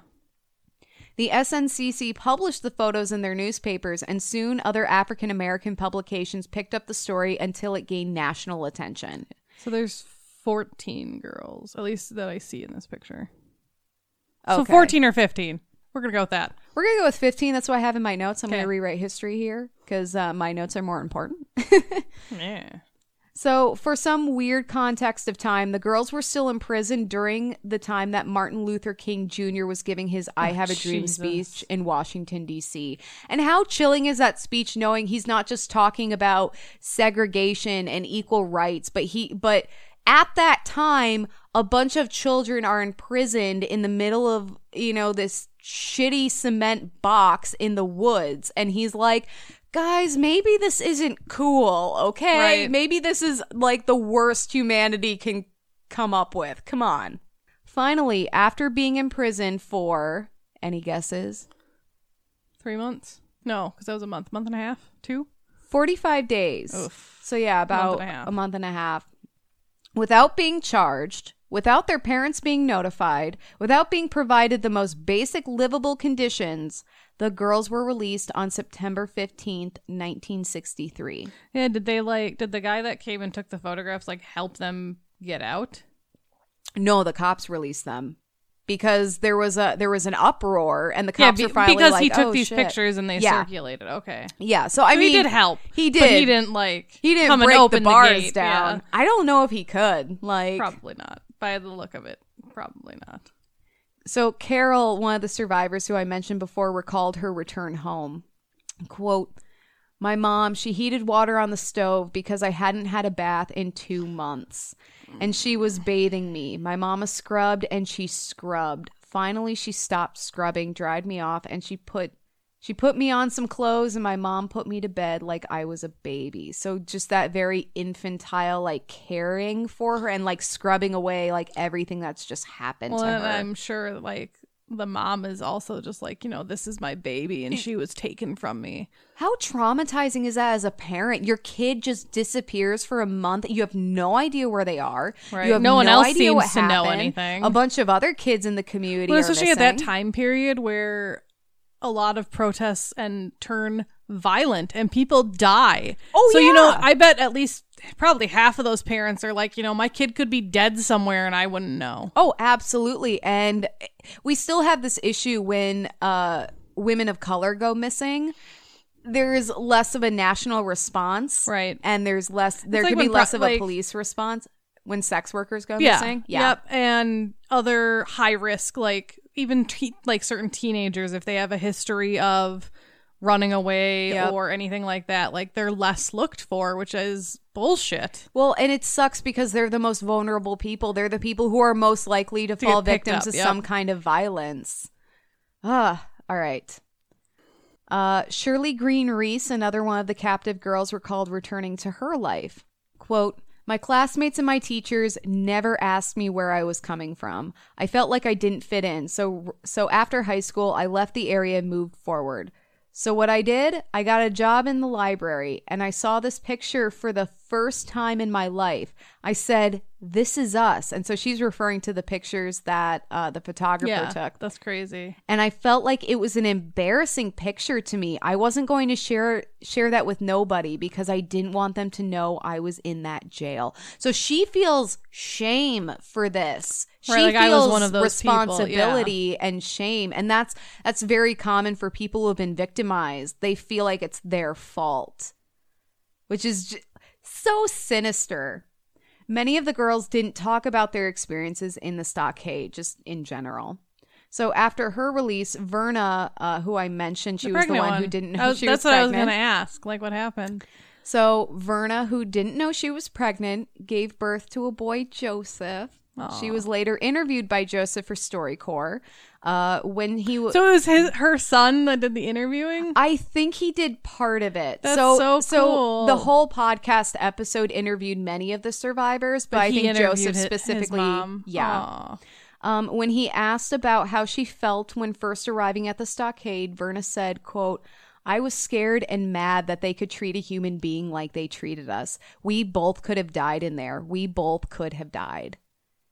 S2: The SNCC published the photos in their newspapers, and soon other African American publications picked up the story until it gained national attention.
S3: So there's 14 girls, at least that I see in this picture. So 14 or 15. We're going to go with that.
S2: We're going to go with 15. That's what I have in my notes. I'm going to rewrite history here because uh, my notes are more important. [LAUGHS]
S3: Yeah.
S2: So, for some weird context of time, the girls were still in prison during the time that Martin Luther King Jr. was giving his I oh, Have a Dream
S3: Jesus.
S2: speech in Washington, D.C. And how chilling is that speech knowing he's not just talking about segregation and equal rights, but he, but at that time, a bunch of children are imprisoned in the middle of, you know, this shitty cement box in the woods. And he's like, guys, maybe this isn't cool, okay?
S3: Right.
S2: Maybe this is like the worst humanity can come up with. Come on. Finally, after being in prison for any guesses?
S3: Three months? No, because that was a month. Month and a half? Two?
S2: 45 days.
S3: Oof.
S2: So yeah, about
S3: a half.
S2: a month and a half. Without being charged, without their parents being notified, without being provided the most basic livable conditions, the girls were released on September 15th, 1963.
S3: Yeah, did they like, did the guy that came and took the photographs like help them get out?
S2: No, the cops released them because there was a there was an uproar and the
S3: Yeah,
S2: cops
S3: be-
S2: were finally
S3: because
S2: like,
S3: he took
S2: "Oh,
S3: these
S2: shit."
S3: pictures and they
S2: Yeah.
S3: circulated. Okay.
S2: Yeah, so I
S3: So
S2: mean
S3: he did help.
S2: He did.
S3: But he didn't like
S2: He didn't
S3: come
S2: break
S3: and open
S2: the bars
S3: gate.
S2: down.
S3: Yeah.
S2: I don't know if he could. Like
S3: Probably not. By the look of it, probably not.
S2: So Carol, one of the survivors who I mentioned before, recalled her return home. Quote, my mom, she heated water on the stove because I hadn't had a bath in two months. And she was bathing me. My mama scrubbed and she scrubbed. Finally she stopped scrubbing, dried me off, and she put she put me on some clothes and my mom put me to bed like I was a baby. So just that very infantile like caring for her and like scrubbing away like everything that's just happened
S3: Well,
S2: to her.
S3: I'm sure like the mom is also just like, you know, this is my baby and she was taken from me.
S2: How traumatizing is that as a parent? Your kid just disappears for a month. You have no idea where they are.
S3: Right.
S2: You have
S3: No one else
S2: idea
S3: seems
S2: what
S3: to know anything.
S2: A bunch of other kids in the community
S3: Well, especially at that time period where a lot of protests and turn violent and people die.
S2: Oh,
S3: so you know. I bet at least probably half of those parents are like, you know, my kid could be dead somewhere and I wouldn't know.
S2: Oh, absolutely. And we still have this issue when uh, women of color go missing. There's less of a national response,
S3: Right.
S2: And there's less. There
S3: like
S2: could be
S3: pro-
S2: less of a police response when sex workers go
S3: Yeah.
S2: missing. Yeah.
S3: Yep. And other high risk, like even te- like certain teenagers, if they have a history of running away
S2: Yep.
S3: or anything like that, like they're less looked for, which is bullshit.
S2: Well, and it sucks because they're the most vulnerable people. They're the people who are most likely to, fall victims to
S3: yep.
S2: some kind of violence. Ah, all right. Uh, Shirley Green Reese, another one of the captive girls, recalled returning to her life. Quote, my classmates and my teachers never asked me where I was coming from. I felt like I didn't fit in. So so after high school, I left the area and moved forward. So what I did, I got a job in the library and I saw this picture for the first time in my life. I said, "This is us." And so she's referring to the pictures that uh, the photographer
S3: Yeah.
S2: took.
S3: That's crazy.
S2: And I felt like it was an embarrassing picture to me. I wasn't going to share share that with nobody because I didn't want them to know I was in that jail. So she feels shame for this. She
S3: Right, like I
S2: feels
S3: was one of those people, yeah.
S2: responsibility and shame, and that's that's very common for people who have been victimized. They feel like it's their fault, which is j- so sinister. Many of the girls didn't talk about their experiences in the stockade, just in general. So after her release, Verna, uh, who I mentioned, she
S3: The
S2: was the
S3: pregnant
S2: one, who didn't know
S3: was-
S2: she
S3: that's what I was going to ask. Like, what happened?
S2: So Verna, who didn't know she was pregnant, gave birth to a boy, Joseph. She was later interviewed by Joseph for StoryCorps. Uh, when he was,
S3: So it was his her son that did the interviewing.
S2: I think he did part of it.
S3: That's
S2: so
S3: so cool.
S2: the whole podcast episode interviewed many of the survivors, but, I think Joseph
S3: his
S2: specifically,
S3: mom.
S2: yeah.
S3: Aw.
S2: Um, when he asked about how she felt when first arriving at the stockade, Verna said, quote, I was scared and mad that they could treat a human being like they treated us. We both could have died in there. We both could have died.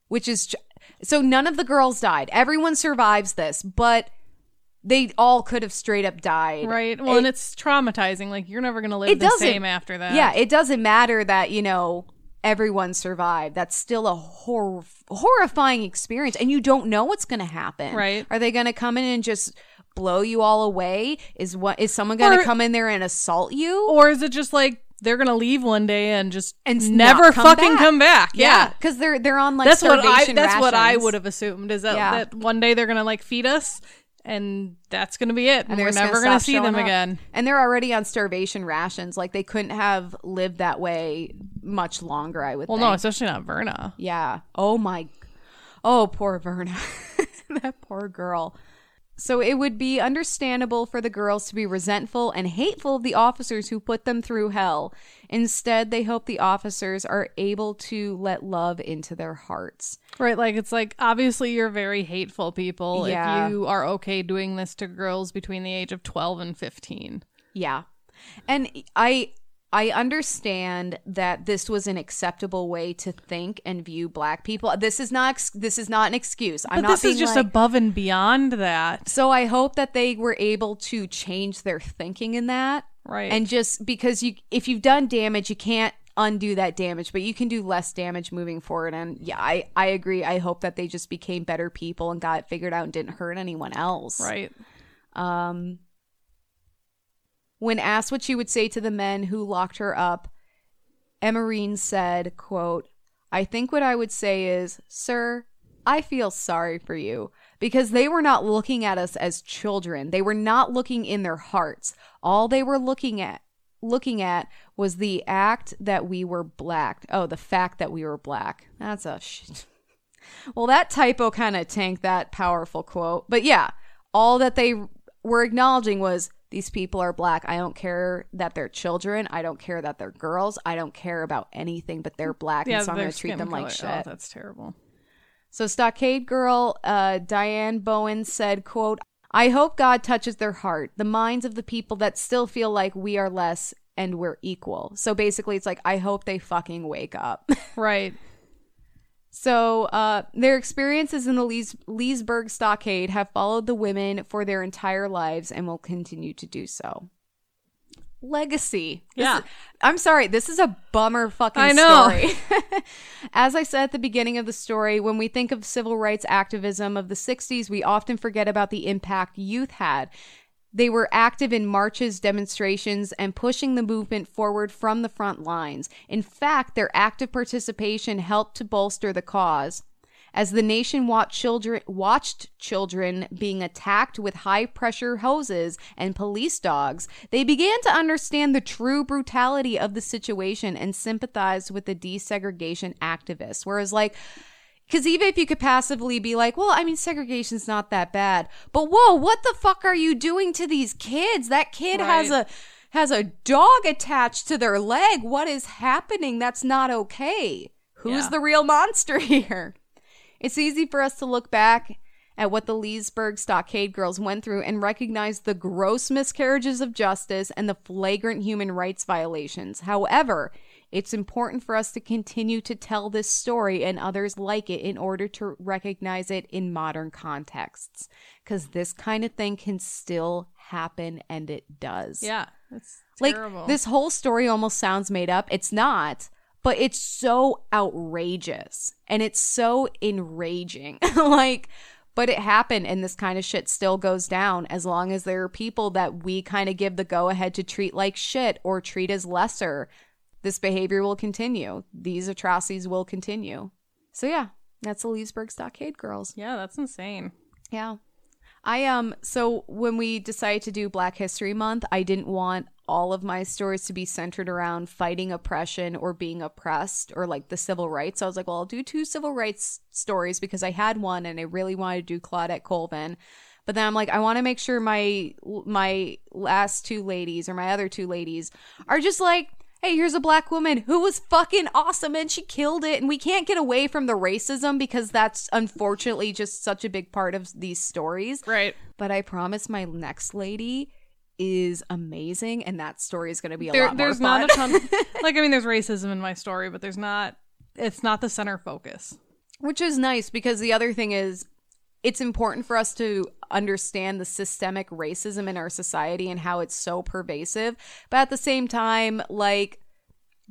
S2: Which is so none of the girls died. Everyone survives this, but they all could have straight up died.
S3: Right. Well,
S2: It-
S3: and it's traumatizing. Like you're never going to live
S2: it
S3: the same after that.
S2: Yeah, it doesn't matter that you know everyone survived. That's still a hor- horrifying experience, and you don't know what's going to happen.
S3: Right.
S2: Are they going to come in and just blow you all away? Is what is someone going to come in there and assault you?
S3: Or is it just like they're going to leave one day and just
S2: And
S3: never
S2: come
S3: fucking
S2: back.
S3: come back? Yeah.
S2: because they're they're on like
S3: that's what I that's what I would have assumed is that,
S2: Yeah.
S3: that one day they're going to like feed us and that's going to be it. And,
S2: they're
S3: we're never
S2: going to
S3: see them
S2: up.
S3: again.
S2: And they're already on starvation rations. Like they couldn't have lived that way much longer. I would.
S3: Well,
S2: think.
S3: no, especially not Verna.
S2: Yeah. Oh my. Oh, poor Verna. [LAUGHS] that poor girl. So it would be understandable for the girls to be resentful and hateful of the officers who put them through hell. Instead, they hope the officers are able to let love into their hearts.
S3: Right, like it's like obviously you're very hateful people
S2: Yeah.
S3: if you are okay doing this to girls between the age of 12 and 15.
S2: Yeah. And I I understand that this was an acceptable way to think and view black people. This is not this is not an excuse. I'm
S3: But
S2: not
S3: this is just
S2: like,
S3: above and beyond that.
S2: So I hope that they were able to change their thinking in that.
S3: Right.
S2: And just because you if you've done damage, you can't undo that damage, but you can do less damage moving forward. And yeah, I, I agree. I hope that they just became better people and got it figured out and didn't hurt anyone else.
S3: Right.
S2: Um when asked what she would say to the men who locked her up, Emmarene said, quote, I think what I would say is, Sir, I feel sorry for you because they were not looking at us as children. They were not looking in their hearts. All they were looking at looking at was the act that we were black. Oh, the fact that we were black. That's a shit. [LAUGHS] Well, that typo kind of tanked that powerful quote. But yeah, all that they were acknowledging was these people are black. I don't care that they're children. I don't care that they're girls. I don't care about anything, but they're black, and so I'm going to treat them like
S3: color.
S2: shit.
S3: Oh, that's terrible.
S2: So Stockade Girl, uh, Diane Bowen said, quote, I hope God touches their heart, the minds of the people that still feel like we are less and we're equal. So basically it's like, I hope they fucking wake up. [LAUGHS]
S3: Right.
S2: So, uh, their experiences in the Lees- Leesburg stockade have followed the women for their entire lives and will continue to do so. Legacy. This
S3: Yeah.
S2: is- I'm sorry. This is a bummer fucking
S3: I know.
S2: story. [LAUGHS] As I said at the beginning of the story, when we think of civil rights activism of the 60s, we often forget about the impact youth had. They were active in marches, demonstrations, and pushing the movement forward from the front lines. In fact, their active participation helped to bolster the cause. As the nation watched children, watched children being attacked with high pressure hoses and police dogs, they began to understand the true brutality of the situation and sympathized with the desegregation activists. Whereas, like, because even if you could passively be like, well, I mean, segregation's not that bad, but whoa, what the fuck are you doing to these kids? That kid has a has a dog attached to their leg. What is happening? That's not okay. Who's
S3: Yeah.
S2: the real monster [LAUGHS] here? It's easy for us to look back at what the Leesburg Stockade girls went through and recognize the gross miscarriages of justice and the flagrant human rights violations. However, it's important for us to continue to tell this story and others like it in order to recognize it in modern contexts. Because this kind of thing can still happen, and it does.
S3: Yeah, it's
S2: like this whole story almost sounds made up. It's not but it's so outrageous and it's so enraging. [LAUGHS] Like but it happened and this kind of shit still goes down as long as there are people that we kind of give the go ahead to treat like shit or treat as lesser this behavior will continue these atrocities will continue so yeah that's the leesburg stockade girls
S3: yeah, that's insane.
S2: yeah. I um so when we decided to do Black History Month, I didn't want all of my stories to be centered around fighting oppression or being oppressed or like the civil rights. So I was like, well, I'll do two civil rights stories because I had one and I really wanted to do Claudette Colvin. But then I'm like, I want to make sure my my last two ladies or my other two ladies are just like, hey, here's a black woman who was fucking awesome and she killed it. And we can't get away from the racism because that's unfortunately just such a big part of these stories.
S3: Right.
S2: But I promise my next lady is amazing and that story is going to be a
S3: There,
S2: lot more
S3: there's
S2: fun.
S3: not a ton. [LAUGHS] like, I mean, there's racism in my story, but there's not. It's not the center focus.
S2: Which is nice because the other thing is it's important for us to understand the systemic racism in our society and how it's so pervasive. But at the same time, like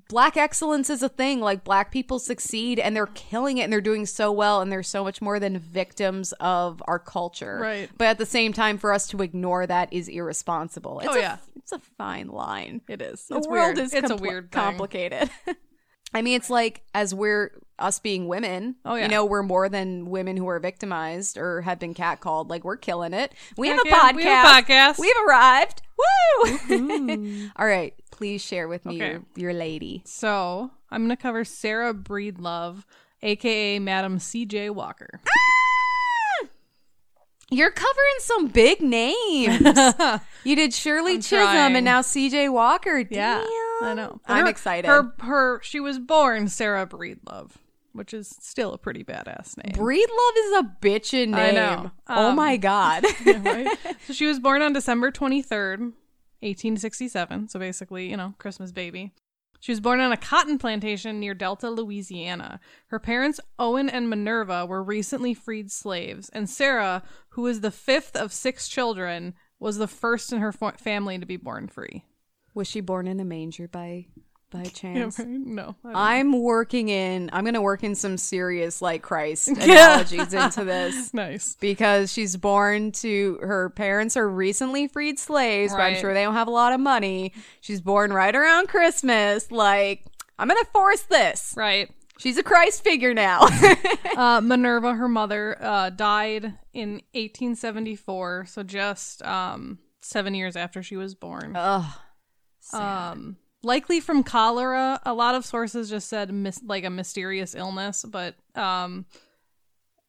S2: black excellence is a thing. Like black people succeed and they're killing it and they're doing so well and they're so much more than victims of our culture.
S3: Right.
S2: But at the same time, for us to ignore that is irresponsible. It's
S3: Oh,
S2: a,
S3: yeah.
S2: It's a fine line
S3: It is.
S2: the
S3: it's
S2: world
S3: weird.
S2: is
S3: it's a weird thing.
S2: complicated [LAUGHS] i mean it's like as we're us being women
S3: Oh, yeah.
S2: you know we're more than women who are victimized or have been catcalled like we're killing it we have a
S3: yeah,
S2: podcast
S3: we have a podcast.
S2: we've arrived woo mm-hmm. [LAUGHS] all right please share with me
S3: Okay.
S2: your, your lady
S3: So I'm gonna cover Sarah Breedlove, aka Madam C.J. Walker. Ah!
S2: you're covering some big names [LAUGHS] you did shirley
S3: I'm
S2: chisholm
S3: trying.
S2: and now cj walker
S3: Yeah,
S2: Damn.
S3: I know.
S2: i'm
S3: Her-
S2: excited
S3: Her her she was born Sarah Breedlove, which is still a pretty badass name.
S2: breedlove is a bitchin'
S3: I
S2: name
S3: know.
S2: oh
S3: Um,
S2: my god [LAUGHS]
S3: right? So she was born on December 23rd, 1867. So basically, you know, Christmas baby. She was born on a cotton plantation near Delta, Louisiana. Her parents, Owen and Minerva, were recently freed slaves, and Sarah, who was the fifth of six children, was the first in her fa- family to be born free.
S2: Was she born in a manger by by [LAUGHS] chance
S3: No. I don't know.
S2: I'm working in I'm gonna work in some serious like Christ [LAUGHS] analogies into this. [LAUGHS]
S3: nice.
S2: Because she's born to her parents are recently freed slaves, but I'm sure they don't have a lot of money. She's born right around Christmas. Like, I'm gonna force this.
S3: Right.
S2: She's a Christ figure now.
S3: Uh, Minerva, her mother, uh, died in 1874, so just um, seven years after she was born.
S2: Ugh.
S3: Um, likely from cholera. A lot of sources just said mis- like a mysterious illness, but um,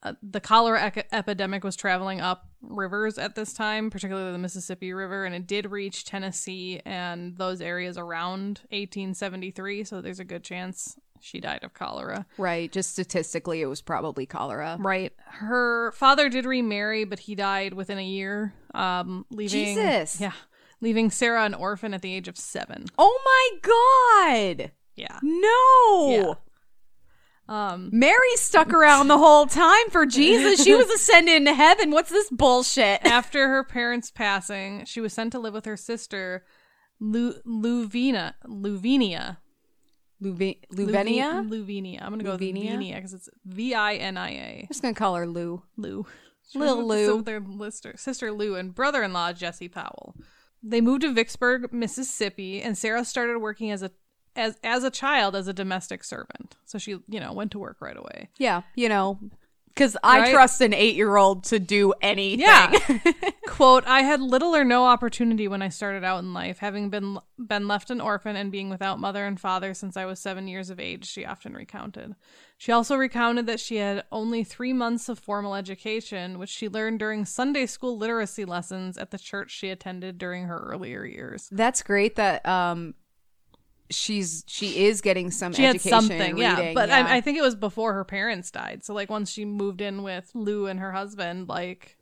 S3: uh, the cholera ec- epidemic was traveling up rivers at this time, particularly the Mississippi River, and it did reach Tennessee and those areas around 1873. So there's a good chance she died of cholera.
S2: Right. Just statistically it was probably cholera.
S3: Right. Her father did remarry, but he died within a year, um, leaving
S2: Jesus.
S3: yeah, leaving Sarah an orphan at the age of seven.
S2: Oh my god.
S3: Yeah.
S2: No.
S3: Yeah. Um,
S2: Mary stuck around the whole time for Jesus. She was [LAUGHS] ascended into heaven. What's this bullshit?
S3: after her parents' passing, she was sent to live with her sister, Lu- Luvina, Luvinia.
S2: Luvi- Luvenia? I'm
S3: Luvinia. I'm gonna go
S2: Luvinia?
S3: with because it's V I N I A.
S2: just gonna call her Lou.
S3: Lou.
S2: Lil [LAUGHS] Lou.
S3: Their sister, sister Lou and brother-in-law Jesse Powell. They moved to Vicksburg, Mississippi, and Sarah started working as a as as a child as a domestic servant. So she, you know, went to work right away.
S2: Yeah, you know, because I
S3: Right?
S2: trust an eight-year-old to do anything.
S3: Yeah. [LAUGHS] Quote, I had little or no opportunity when I started out in life, having been been left an orphan and being without mother and father since I was 7 years of age, she often recounted. She also recounted that she had only 3 months of formal education, which she learned during Sunday school literacy lessons at the church she attended during her earlier years.
S2: That's great that um she's she is getting some
S3: She had
S2: education
S3: something,
S2: and
S3: yeah, but
S2: yeah.
S3: I, I think it was before her parents died. So like once she moved in with Lou and her husband, like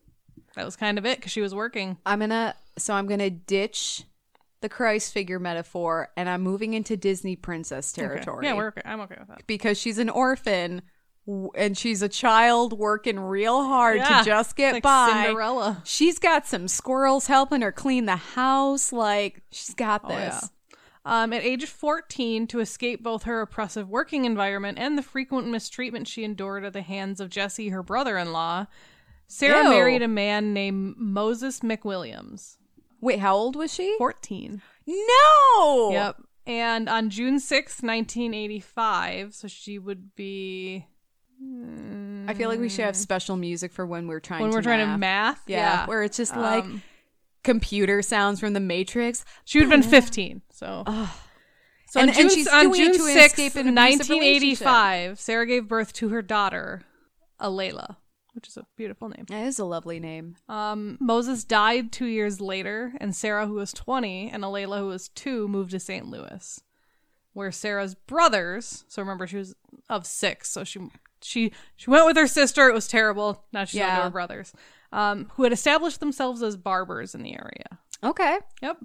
S3: that was kind of it because she was working.
S2: I'm gonna so I'm gonna ditch the Christ figure metaphor and I'm moving into Disney princess
S3: Okay.
S2: territory.
S3: Yeah, we're okay. I'm okay with that.
S2: because she's an orphan and she's a child working real hard
S3: Yeah,
S2: to just get
S3: like
S2: by.
S3: Cinderella.
S2: She's got some squirrels helping her clean the house. Like she's got
S3: Oh,
S2: this.
S3: yeah. Um, at age 14, to escape both her oppressive working environment and the frequent mistreatment she endured at the hands of Jesse, her brother in law, Sarah
S2: Ew.
S3: married a man named Moses McWilliams.
S2: Wait, how old was she?
S3: 14.
S2: No.
S3: Yep. And on June sixth, 1985, so she would be.
S2: I feel like we should have special music for when we're trying
S3: When
S2: to
S3: we're trying to
S2: math.
S3: math?
S2: Yeah, where it's just like
S3: Um,
S2: computer sounds from the Matrix.
S3: She would have been 15. So. So
S2: And-
S3: on June,
S2: she's
S3: on
S2: it
S3: June
S2: to
S3: 6th,
S2: escape an abusive
S3: 1985, Sarah gave birth to her daughter, Alayla, which is a beautiful name.
S2: That is a lovely name.
S3: Um, Moses died two years later, and Sarah, who was 20, and Alayla, who was two, moved to St. Louis, where Sarah's brothers. So remember, she was of six, so she she she went with her sister. It was terrible. Now she's going to her brothers, um, who had established themselves as barbers in the area.
S2: Okay.
S3: Yep.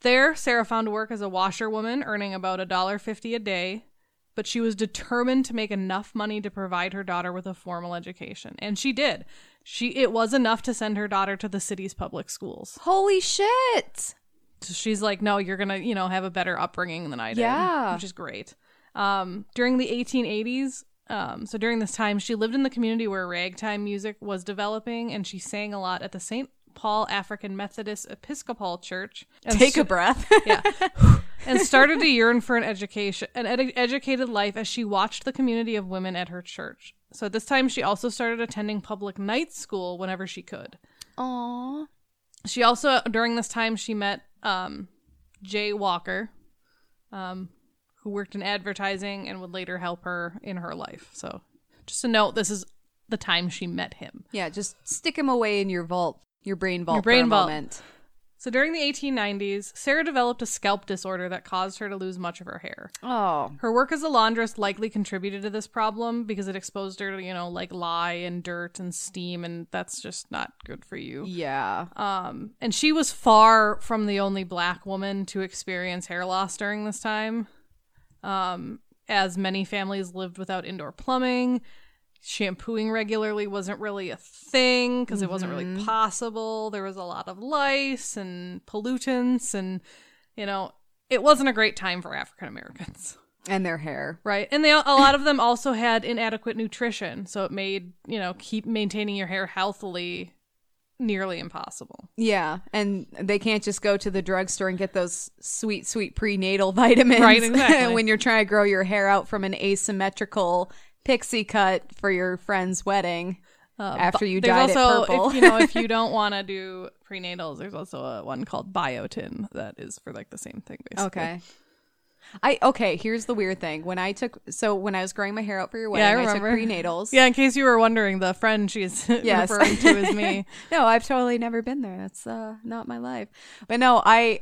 S3: There, Sarah found work as a washerwoman, earning about a dollar fifty a day. But she was determined to make enough money to provide her daughter with a formal education, and she did. She it was enough to send her daughter to the city's public schools.
S2: Holy shit.
S3: So she's like, "No, you're gonna, you know, have a better upbringing than I did."
S2: Yeah.
S3: which is great. Um, during the 1880s, um, so during this time, she lived in the community where ragtime music was developing, and she sang a lot at the St. Paul African Methodist Episcopal Church. And
S2: Take
S3: so-
S2: a breath. [LAUGHS]
S3: yeah. and started to yearn for an education, an ed- educated life as she watched the community of women at her church. So at this time, she also started attending public night school whenever she could.
S2: Aw.
S3: She also, during this time, she met um, Jay Walker, um, who worked in advertising and would later help her in her life. So just a note, this is the time she met him.
S2: Yeah, just stick him away in your vault, your brain vault
S3: Your brain vault.
S2: moment.
S3: So during the 1890s, Sarah developed a scalp disorder that caused her to lose much of her hair.
S2: Oh.
S3: Her work as a laundress likely contributed to this problem because it exposed her to, you know, like lye and dirt and steam, and that's just not good for you.
S2: Yeah.
S3: Um, and she was far from the only black woman to experience hair loss during this time, um, as many families lived without indoor plumbing. Shampooing regularly wasn't really a thing because it wasn't really possible. There was a lot of lice and pollutants, and, you know, it wasn't a great time for African Americans.
S2: And their hair.
S3: Right. And they a lot of them also had inadequate nutrition, so it made, you know, keep maintaining your hair healthily nearly impossible.
S2: Yeah, and they can't just go to the drugstore and get those sweet, sweet prenatal [LAUGHS] vitamins.
S3: Right, exactly. [LAUGHS]
S2: when you're trying to grow your hair out from an asymmetrical pixie cut for your friend's wedding uh, after you dyed
S3: also
S2: it purple.
S3: if you know if [LAUGHS] you don't want to do prenatals, there's also a one called biotin that is for like the same thing basically.
S2: okay. I okay. Here's the weird thing. When I took so when I was growing my hair out for your
S3: Yeah, I
S2: wedding, I, took prenatals.
S3: Yeah, in case you were wondering, the friend she's [LAUGHS]
S2: Yes.
S3: referring to is me. [LAUGHS]
S2: no, I've totally never been there. That's uh, not my life. But no, I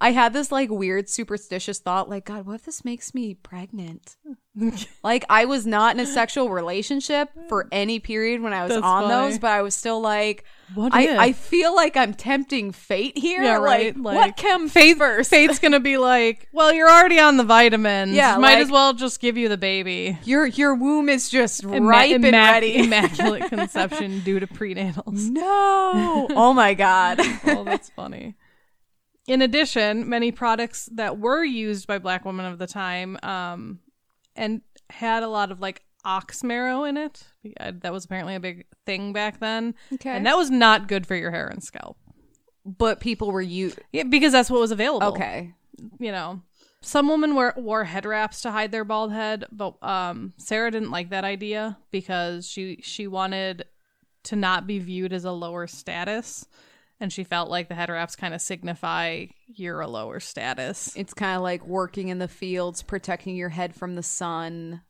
S2: I had this like weird superstitious thought, like God, what if this makes me pregnant? [LAUGHS] like I was not in a sexual relationship for any period when I was
S3: That's
S2: on
S3: funny.
S2: those, but I was still like,
S3: What
S2: I,
S3: if?
S2: I feel like I'm tempting fate here.
S3: Yeah,
S2: Like,
S3: right,
S2: what
S3: like,
S2: comes
S3: Fate,
S2: first?
S3: Fate's gonna be like, well, you're already on the vitamins.
S2: Yeah,
S3: might
S2: like-
S3: as well just give you the baby.
S2: Your your womb is just
S3: Imma-
S2: ripe and
S3: immac-
S2: ready. [LAUGHS]
S3: Immaculate conception due to prenatals.
S2: no. oh my god. [LAUGHS]
S3: oh, that's funny. In addition, many products that were used by black women of the time um, and had a lot of like ox marrow in it. That was apparently a big thing back then.
S2: Okay.
S3: And that was not good for your hair and scalp.
S2: but people were you
S3: Yeah, because that's what was available.
S2: okay.
S3: You know. Some women wore, wore head wraps to hide their bald head, but um, Sarah didn't like that idea because she she wanted to not be viewed as a lower status, and she felt like the head wraps kind of signify you're a lower status.
S2: It's kind of like working in the fields, protecting your head from the sun.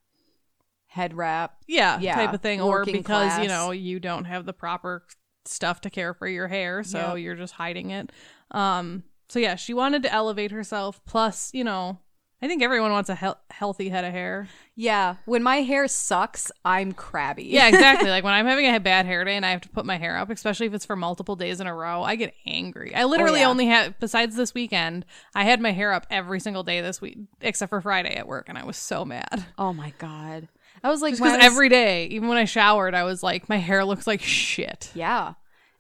S2: Head wrap.
S3: Yeah,
S2: Yeah,
S3: type of thing, or
S2: working
S3: because you know you don't have the proper stuff to care for your hair, so
S2: Yep.
S3: you're just hiding it. Um, so yeah, she wanted to elevate herself. Plus, you know, I think everyone wants a hel- healthy head of hair.
S2: Yeah. When my hair sucks, I'm crabby.
S3: Yeah, exactly. [LAUGHS] like when I'm having a bad hair day and I have to put my hair up, especially if it's for multiple days in a row, I get angry. I literally
S2: yeah.
S3: only had, besides this weekend, I had my hair up every single day this week, except for Friday at work, and I was so mad.
S2: Oh my god. I was like,
S3: because every day, even when I showered, I was like, my hair looks like shit.
S2: Yeah.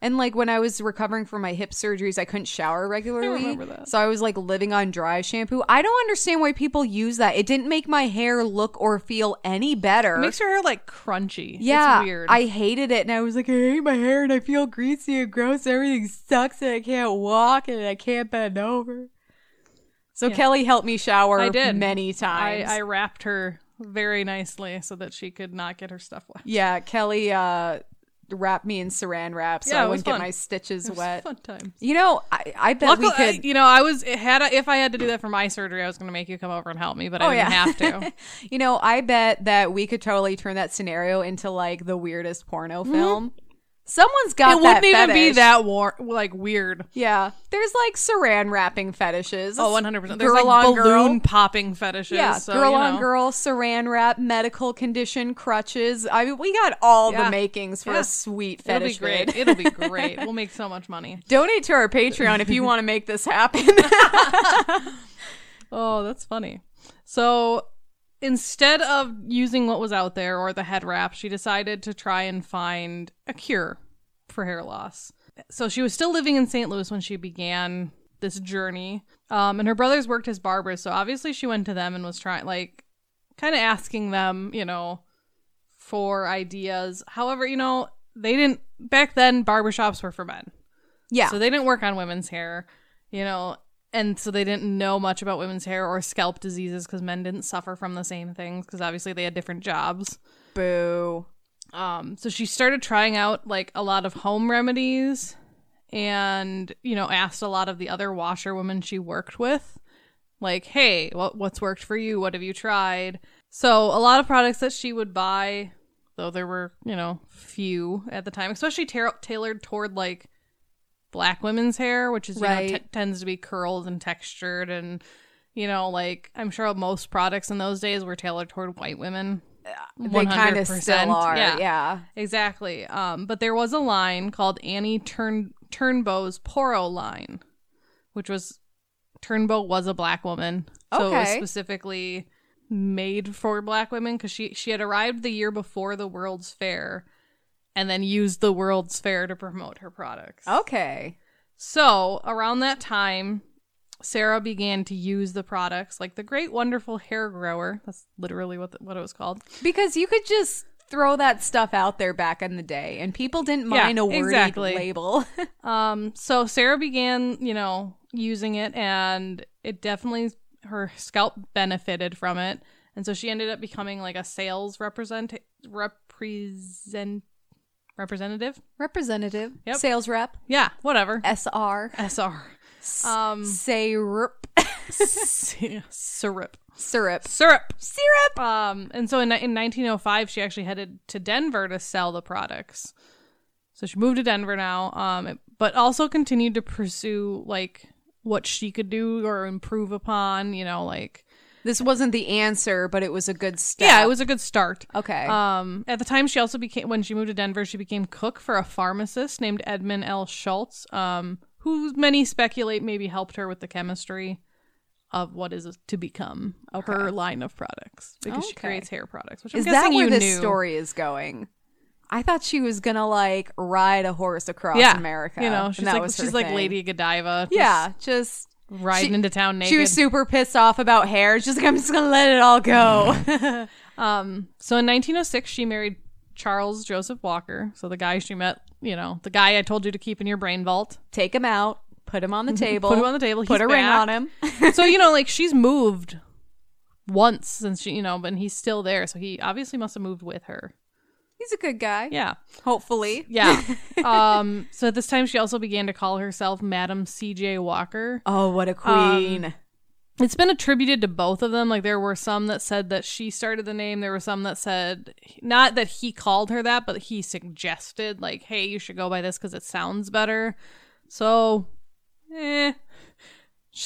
S2: And like when I was recovering from my hip surgeries, I couldn't shower regularly.
S3: remember that.
S2: So I was like living on dry shampoo. I don't understand why people use that. It didn't make my hair look or feel any better.
S3: It makes your hair like crunchy.
S2: yeah,
S3: it's weird.
S2: I hated it, and I was like, I hate my hair, and I feel greasy and gross. Everything sucks, and I can't walk, and I can't bend over. So Kelley helped me shower
S3: I did
S2: many
S3: I,
S2: times.
S3: I wrapped her very nicely so that she could not get her stuff wet.
S2: yeah, Kelley uh, wrapped me in saran wrap so
S3: Yeah,
S2: I wouldn't get my stitches wet.
S3: Fun time.
S2: You know, I, I bet
S3: Luckily,
S2: we could.
S3: you know, I was had I- if I had to do that for my surgery, I was going to make you come over and help me, but I
S2: Oh,
S3: didn't
S2: yeah.
S3: have to. [LAUGHS]
S2: You know, I bet that we could totally turn that scenario into like the weirdest porno mm-hmm. film. Someone's got
S3: it wouldn't even be
S2: fetish.
S3: that war like weird.
S2: Yeah, there's like saran wrapping fetishes.
S3: Oh, 100 percent. There's
S2: Girl
S3: like
S2: on
S3: balloon
S2: girl.
S3: popping fetishes.
S2: Yeah,
S3: so,
S2: girl
S3: you
S2: on
S3: know.
S2: girl, saran wrap, medical condition, crutches. I mean, we got all
S3: Yeah.
S2: the makings for
S3: Yeah.
S2: a sweet
S3: It'll be
S2: fetish.
S3: great.
S2: vid.
S3: It'll be [LAUGHS] great. We'll make so much money.
S2: Donate to our Patreon if you want to make this happen. [LAUGHS]
S3: Oh, that's funny. So instead of using what was out there or the head wrap, she decided to try and find a cure for hair loss. So she was still living in St. Louis when she began this journey. Um, and her brothers worked as barbers, so obviously she went to them and was trying, like, kind of asking them, you know, for ideas. However, you know, they didn't, back then, barbershops were for men.
S2: yeah,
S3: So they didn't work on women's hair, you know, and so they didn't know much about women's hair or scalp diseases because men didn't suffer from the same things because obviously they had different jobs.
S2: boo.
S3: Um, so she started trying out like a lot of home remedies and, you know, asked a lot of the other washerwomen she worked with, like, hey, what, what's worked for you? What have you tried? So a lot of products that she would buy, though there were, you know, few at the time, especially ta- tailored toward like black women's hair, which is, you know, t- tends to be curled and textured and, you know, like I'm sure most products in those days were tailored toward white women.
S2: They kind of
S3: 100%,
S2: still are.
S3: yeah.
S2: yeah.
S3: Exactly. Um, but there was a line called Annie Turn Turnbo's Poro line, which was Turnbo was a black woman, so it was specifically made for black women because she she had arrived the year before the World's Fair, and then used the World's Fair to promote her products.
S2: Okay.
S3: So around that time, Sarah began to use the products like the Great Wonderful Hair Grower. That's literally what the, what it was called.
S2: Because you could just throw that stuff out there back in the day, and people didn't
S3: Yeah,
S2: mind a wordy
S3: exactly.
S2: label. [LAUGHS]
S3: Um, so Sarah began, you know, using it, and it definitely her scalp benefited from it, and so she ended up becoming like a sales represent represent representative.
S2: Representative,
S3: Yep.
S2: sales rep,
S3: Yeah, whatever.
S2: SR,
S3: SR. Um,
S2: syrup,
S3: syrup.
S2: syrup,
S3: Syrup.
S2: syrup.
S3: Um, and so in, in 1905, she actually headed to Denver to sell the products. So she moved to Denver now, um, but also continued to pursue like what she could do or improve upon. You know, like
S2: This wasn't the answer, but it was a good step.
S3: Yeah, it was a good start.
S2: okay.
S3: Um, at the time, she also became when she moved to Denver, she became cook for a pharmacist named Edmund L. Scholtz, um, who many speculate maybe helped her with the chemistry of what is to become her line of products because she creates hair products. Which I'm
S2: is that where
S3: you
S2: this
S3: knew.
S2: story is going? I thought she was gonna like ride a horse across
S3: Yeah,
S2: America.
S3: you know, she's like she's like
S2: thing.
S3: Lady Godiva. just
S2: Yeah, just
S3: riding
S2: she-
S3: into town naked.
S2: She was super pissed off about hair. She's like, I'm just gonna let it all go. [LAUGHS]
S3: Um, so in 1906, she married Charles Joseph Walker. So the guy she met, you know, the guy I told you to keep in your brain vault.
S2: Take him out, put him on the [LAUGHS] table,
S3: Put him on the table.
S2: put a ring on him. [LAUGHS]
S3: so you know, like she's moved once since she, you know, but he's still there. So he obviously must have moved with her.
S2: He's a good guy.
S3: Yeah,
S2: Hopefully.
S3: yeah. [LAUGHS] um, so at this time, she also began to call herself Madam C.J. Walker.
S2: Oh, what a queen.
S3: It's been attributed to both of them. Like there were some that said that she started the name. There were some that said not that he called her that, but he suggested like, "Hey, you should go by this because it sounds better." So, eh,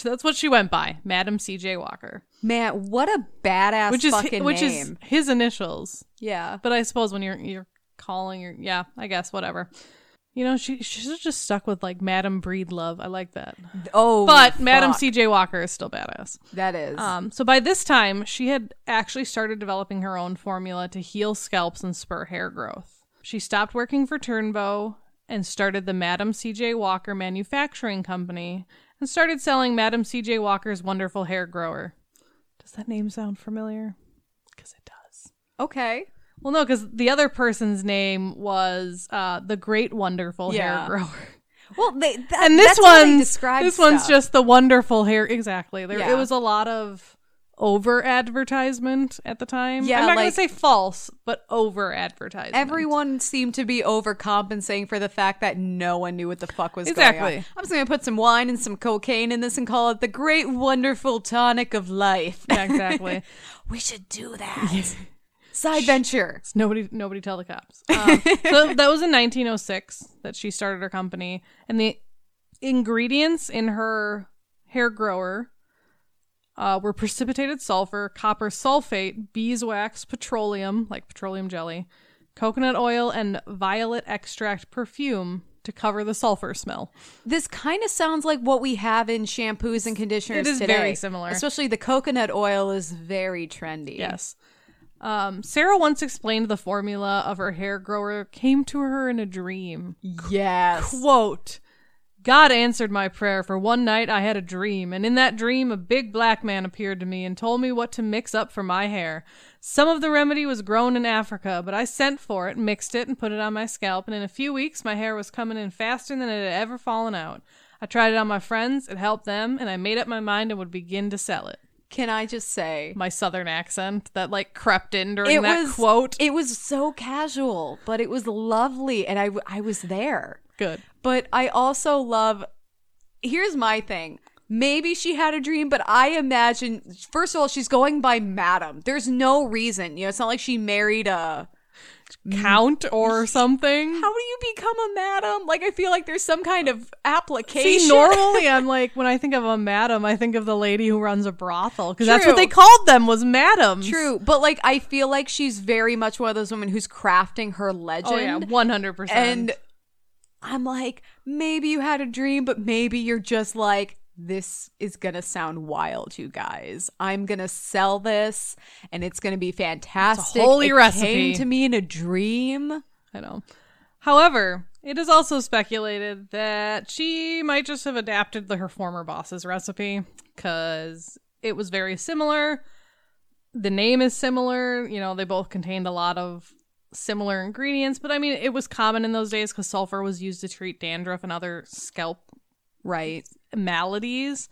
S3: that's what she went by, Madam C.J. Walker,
S2: Man, what a badass
S3: which is
S2: fucking
S3: which
S2: name.
S3: is his initials.
S2: yeah.
S3: But I suppose when you're you're calling your yeah, I guess whatever. You know, she she should have just stuck with like Madam Breedlove. I like that.
S2: Oh,
S3: But Madam. C.J. Walker is still badass.
S2: That is.
S3: Um, so by this time, she had actually started developing her own formula to heal scalps and spur hair growth. She stopped working for Turnbo and started the Madam C.J. Walker Manufacturing Company and started selling Madam C.J. Walker's Wonderful Hair Grower. Does that name sound familiar? Because it does.
S2: okay.
S3: Well, no, because the other person's name was uh, the Great Wonderful
S2: Yeah.
S3: Hair Grower. [LAUGHS]
S2: Well, they, that,
S3: and this
S2: that's how they
S3: one's
S2: describe
S3: this one's just the wonderful hair. Exactly. There,
S2: Yeah.
S3: it was a lot of over advertisement at the time.
S2: Yeah,
S3: I'm not
S2: like-
S3: gonna say false, but over advertisement.
S2: Everyone seemed to be overcompensating for the fact that no one knew what the fuck was going
S3: Exactly.
S2: on. I'm just going to put some wine and some cocaine in this and call it the great wonderful tonic of life.
S3: Yeah, exactly. [LAUGHS]
S2: we should do that. Side venture.
S3: nobody, nobody tell the cops. Um, so [LAUGHS] that was in 1906 that she started her company, and the ingredients in her hair grower uh, were precipitated sulfur, copper sulfate, beeswax, petroleum, like petroleum jelly, coconut oil, and violet extract perfume to cover the sulfur smell.
S2: This kind of sounds like what we have in shampoos and conditioners today.
S3: It is
S2: today.
S3: very similar.
S2: Especially the coconut oil is very trendy.
S3: Yes. Um, Sarah once explained the formula of her hair grower came to her in a dream.
S2: Yes.
S3: Quote God answered my prayer, for one night I had a dream, and in that dream a big black man appeared to me and told me what to mix up for my hair. Some of the remedy was grown in Africa, but I sent for it, mixed it, and put it on my scalp, and in a few weeks my hair was coming in faster than it had ever fallen out. I tried it on my friends, it helped them, and I made up my mind and would begin to sell it.
S2: Can I just say
S3: My southern accent that like crept in during
S2: it
S3: that
S2: was
S3: quote.
S2: It was so casual, but it was lovely, and I w- I was there.
S3: Good.
S2: But I also love. Here's my thing. Maybe she had a dream, but I imagine first of all she's going by madam. There's no reason, you know. It's not like she married a.
S3: Count or [LAUGHS] something.
S2: How do you become a madam? Like I feel like there's some kind of application.
S3: See, normally I'm [LAUGHS] like, when I think of a madam, I think of the lady who runs a brothel because that's what they called them was madams.
S2: True, but like I feel like she's very much one of those women who's crafting her legend.
S3: Oh yeah, one hundred percent.
S2: And I'm like, maybe you had a dream, but maybe you're just like, this is gonna sound wild, you guys. I'm gonna sell this, and it's gonna be fantastic.
S3: holy
S2: it
S3: recipe.
S2: Came to me in a dream.
S3: I know. However, it is also speculated that she might just have adapted the, her former boss's recipe because it was very similar. The name is similar. You know, they both contained a lot of similar ingredients, but I mean, it was common in those days because sulfur was used to treat dandruff and other scalp
S2: Right.
S3: maladies.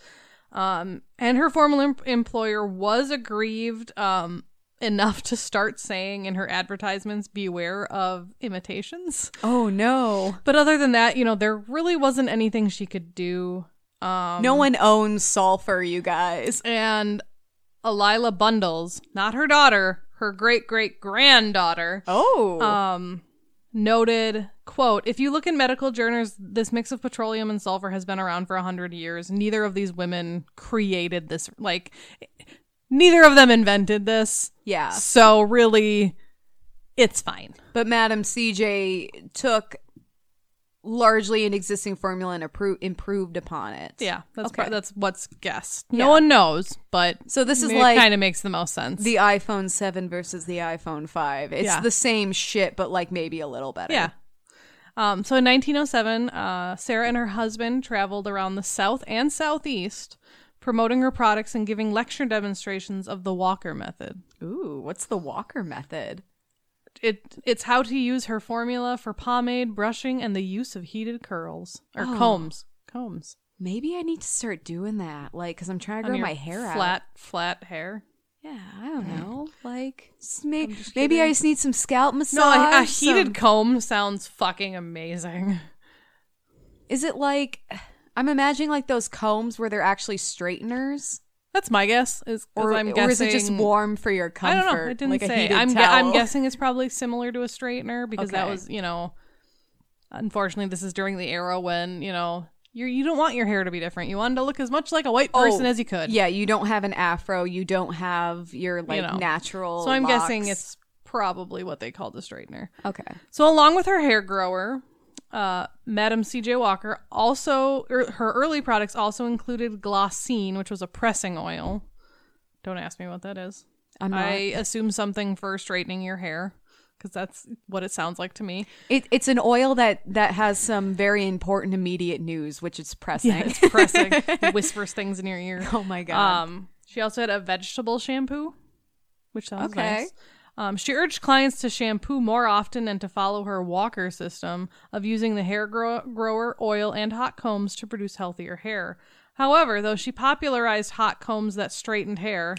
S3: Um, and her former em- employer was aggrieved um, enough to start saying in her advertisements, beware of imitations.
S2: Oh no.
S3: But other than that, you know, there really wasn't anything she could do. Um,
S2: No one owns sulfur, you guys.
S3: and A'Lelia Bundles, not her daughter, her great great granddaughter,
S2: Oh.
S3: um, noted quote if you look in medical journals this mix of petroleum and sulfur has been around for a hundred years neither of these women created this like neither of them invented this.
S2: Yeah.
S3: So really, it's fine.
S2: But Madam CJ took largely an existing formula and appro- improved upon it.
S3: Yeah, that's
S2: Okay.
S3: pro- that's what's guessed.
S2: Yeah.
S3: No one knows, but
S2: So this is like
S3: kind of makes the most sense.
S2: the iPhone 7 versus the iPhone 5. It's
S3: Yeah.
S2: the same shit, but like maybe a little better.
S3: Yeah. Um, so in 1907, uh, Sarah and her husband traveled around the South and Southeast promoting her products and giving lecture demonstrations of the Walker method.
S2: Ooh, what's the Walker method?
S3: It It's how to use her formula for pomade, brushing, and the use of heated curls. Or
S2: Oh.
S3: combs. Combs.
S2: Maybe I need to start doing that. Like, because I'm trying to grow my hair out.
S3: Flat, flat hair.
S2: Yeah, I don't know. Like, may- maybe I just need some scalp massage.
S3: No, a, a heated
S2: some-
S3: comb sounds fucking amazing.
S2: Is it like I'm imagining like those combs where they're actually straighteners,
S3: That's my guess. Is
S2: or,
S3: I'm guessing, or
S2: is it just warm for your comfort?
S3: I don't know. It didn't
S2: like
S3: say. I'm, gu- I'm guessing it's probably similar to a straightener because that was, you know, unfortunately, this is during the era when you know you you don't want your hair to be different. You wanted to look as much like a white oh, person
S2: Oh,
S3: as you could.
S2: Yeah, you don't have an afro. You don't have your like
S3: know.
S2: natural.
S3: So I'm guessing it's probably what they called a straightener.
S2: okay.
S3: So along with her hair grower, uh, Madam C.J. Walker also er, her early products also included Glossine, which was a pressing oil. Don't ask me what that is. I assume something for straightening your hair because that's what it sounds like to me.
S2: It, it's an oil that that has some very important immediate news, which is pressing.
S3: Yeah, it's pressing. [LAUGHS] It whispers things in your ear.
S2: oh my god.
S3: Um, she also had a vegetable shampoo, which sounds
S2: Okay.
S3: nice. Um, she urged clients to shampoo more often and to follow her Walker system of using the hair grow- grower, oil, and hot combs to produce healthier hair. However, though she popularized hot combs that straightened hair,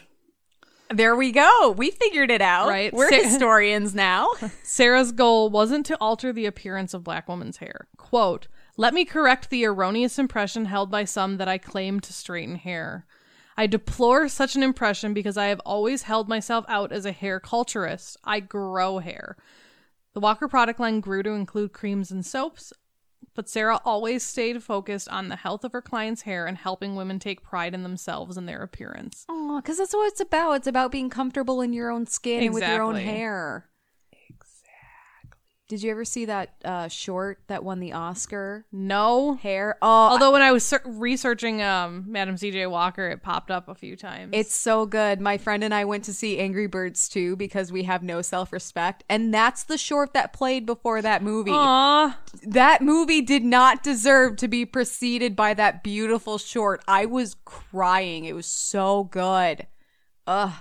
S2: there we go. We figured it out.
S3: Right.
S2: We're
S3: Sa-
S2: historians now. [LAUGHS] [LAUGHS]
S3: Sarah's goal wasn't to alter the appearance of black women's hair. Quote, let me correct the erroneous impression held by some that I claim to straighten hair. I deplore such an impression because I have always held myself out as a hair culturist. I grow hair. The Walker product line grew to include creams and soaps, but Sarah always stayed focused on the health of her clients' hair and helping women take pride in themselves and their appearance.
S2: Oh, because that's what it's about. It's about being comfortable in your own skin and with your own hair. Did you ever see that uh, short that won the Oscar?
S3: No.
S2: Hair. Oh,
S3: Although when I was ser- researching um, Madam C.J. Walker, it popped up a few times.
S2: It's so good. My friend and I went to see Angry Birds 2 because we have no self respect. And that's the short that played before that movie.
S3: Aw.
S2: That movie did not deserve to be preceded by that beautiful short. I was crying. It was so good. Ugh.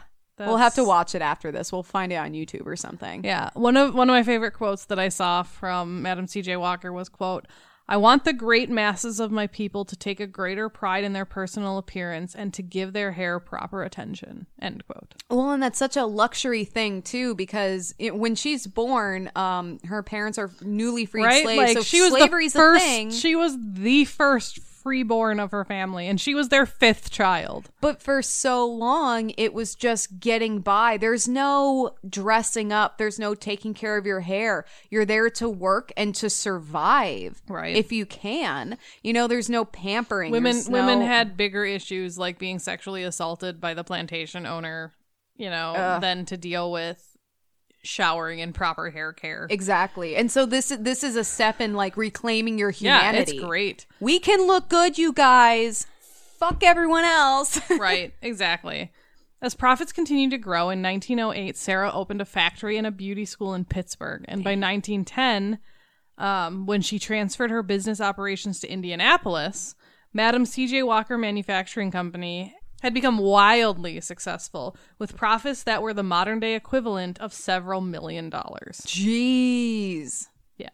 S2: We'll have to watch it after this. We'll find it on YouTube or something.
S3: Yeah, one of one of my favorite quotes that I saw from Madam C.J. Walker was quote. I want the great masses of my people to take a greater pride in their personal appearance and to give their hair proper attention. End quote.
S2: Well, and that's such a luxury thing too, because it, when she's born, um, her parents are newly freed
S3: right?
S2: slaves.
S3: like
S2: so
S3: she was the first. She was the first freeborn of her family, and she was their fifth child.
S2: But for so long, it was just getting by. There's no dressing up. There's no taking care of your hair. You're there to work and to survive,
S3: Right.
S2: If you can, you know, there's no pampering.
S3: Women
S2: There's
S3: women had bigger issues like being sexually assaulted by the plantation owner, you know, than to deal with showering and proper hair care.
S2: exactly. And so this is this is a step in like reclaiming your humanity.
S3: yeah, it's great.
S2: We can look good, you guys. Fuck everyone else. [LAUGHS]
S3: right, exactly. As profits continued to grow, in 1908, Sarah opened a factory and a beauty school in Pittsburgh. And by 1910, um, when she transferred her business operations to Indianapolis, Madam C.J. Walker Manufacturing Company had become wildly successful, with profits that were the modern day equivalent of several million dollars.
S2: Jeez.
S3: Yeah.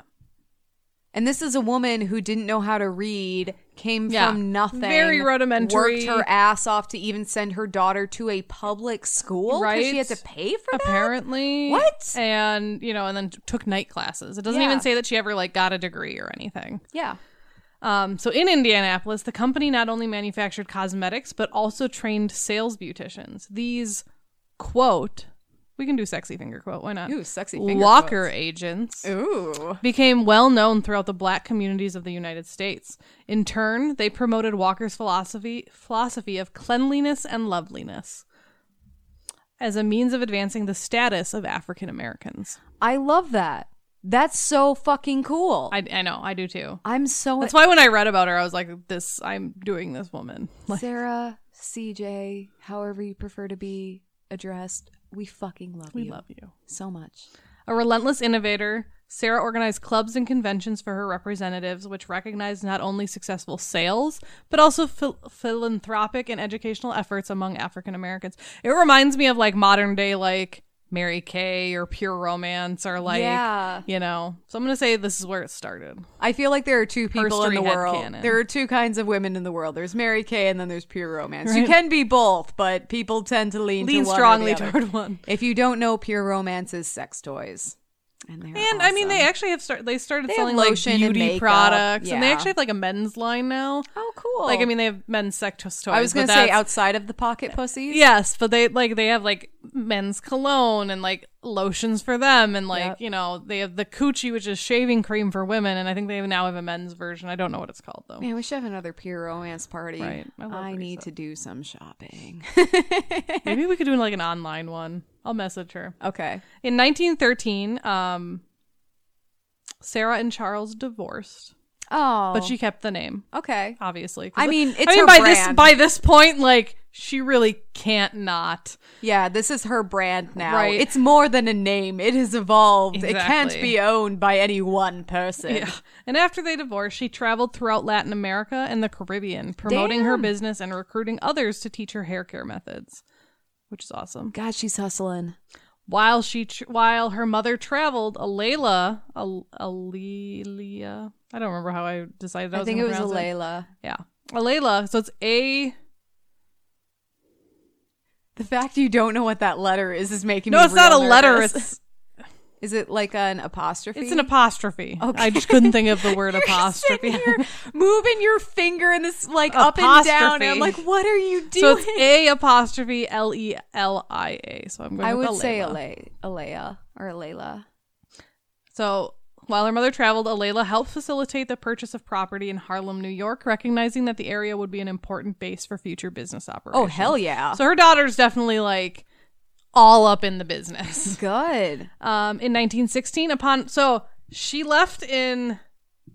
S2: And this is a woman who didn't know how to read, came
S3: Yeah.
S2: from nothing,
S3: Very rudimentary.
S2: worked her ass off to even send her daughter to a public school.
S3: Right.
S2: She had to pay for that.
S3: Apparently.
S2: What?
S3: And, you know, and then took night classes. It doesn't
S2: Yeah.
S3: even say that she ever, like, got a degree or anything.
S2: Yeah.
S3: Um, so in Indianapolis, the company not only manufactured cosmetics but also trained sales beauticians. These quote, we can do sexy finger quote, why not?
S2: Ooh, sexy finger
S3: Walker
S2: quotes.
S3: agents
S2: Ooh.
S3: became well known throughout the black communities of the United States. In turn, they promoted Walker's philosophy philosophy of cleanliness and loveliness. as a means of advancing the status of African Americans.
S2: I love that. That's so fucking cool.
S3: I, I know, I do too.
S2: I'm so
S3: That's why when I read about her, I was like, "This, I'm doing this woman." [LAUGHS] Like,
S2: Sarah, CJ, however you prefer to be addressed. We fucking love
S3: we
S2: you We
S3: love you.
S2: so much.
S3: A relentless innovator, Sarah organized clubs and conventions for her representatives, which recognized not only successful sales, but also phil- philanthropic and educational efforts among African Americans. It reminds me of like modern day, like Mary Kay or Pure Romance, or like,
S2: Yeah.
S3: you know. So I'm going to say this is where it started.
S2: I feel like there are two people in the world.
S3: headcanon.
S2: There are two kinds of women in the world. There's Mary Kay and then there's pure romance. You can be both, but people tend to lean,
S3: Lean
S2: to one
S3: strongly toward one.
S2: If you don't know, pure romance is sex toys. And,
S3: And I mean, they actually have started. They started
S2: They
S3: selling like
S2: and
S3: beauty
S2: makeup,
S3: products, and they actually have like a men's line now.
S2: Oh, cool.
S3: Like, I mean, they have men's sex toys.
S2: I was gonna say outside of the pocket pussies.
S3: Yes, but they like they have like men's cologne and like lotions for them, and like
S2: Yep.
S3: you know they have the coochie, which is shaving cream for women, and I think they now have a men's version. I don't know what it's called though.
S2: Man, we should have another pure romance party.
S3: Right. I
S2: I, need to do some shopping.
S3: Maybe we could do like an online one. I'll message her.
S2: okay.
S3: In 1913, um, Sarah and Charles divorced,
S2: Oh,
S3: but she kept the name.
S2: okay.
S3: Obviously.
S2: I mean, it's
S3: I mean
S2: her
S3: by this by this point, like she really can't not.
S2: Yeah, this is her brand now.
S3: Right.
S2: It's more than a name. It has evolved. It can't be owned by any one person.
S3: Yeah. And after they divorced, she traveled throughout Latin America and the Caribbean, promoting her business and recruiting others to teach her hair care methods, which is awesome.
S2: God, she's hustling.
S3: While she tr- while her mother traveled, A'Lelia, Al- A'Lelia, I don't remember how I decided I,
S2: I, think it was a
S3: pronounce
S2: Layla.
S3: Yeah. A'Lelia, so it's A
S2: The fact you don't know what that letter is is making me.
S3: No, it's not a
S2: real
S3: letter, it's [LAUGHS]
S2: Is it like an apostrophe?
S3: it's an apostrophe.
S2: Okay.
S3: I just couldn't think of the [LAUGHS] word apostrophe.
S2: here moving your finger in this like up and down. And I'm like, what are you doing?
S3: so it's A apostrophe L E L I A. So I'm going
S2: to.
S3: I
S2: would say. Alea, Alea or Layla.
S3: So while her mother traveled, A'Lelia helped facilitate the purchase of property in Harlem, New York, recognizing that the area would be an important base for future business operations.
S2: Oh hell yeah!
S3: So her daughter's definitely like all up in the business. [LAUGHS]
S2: Good.
S3: Um, in 1916, upon so she left in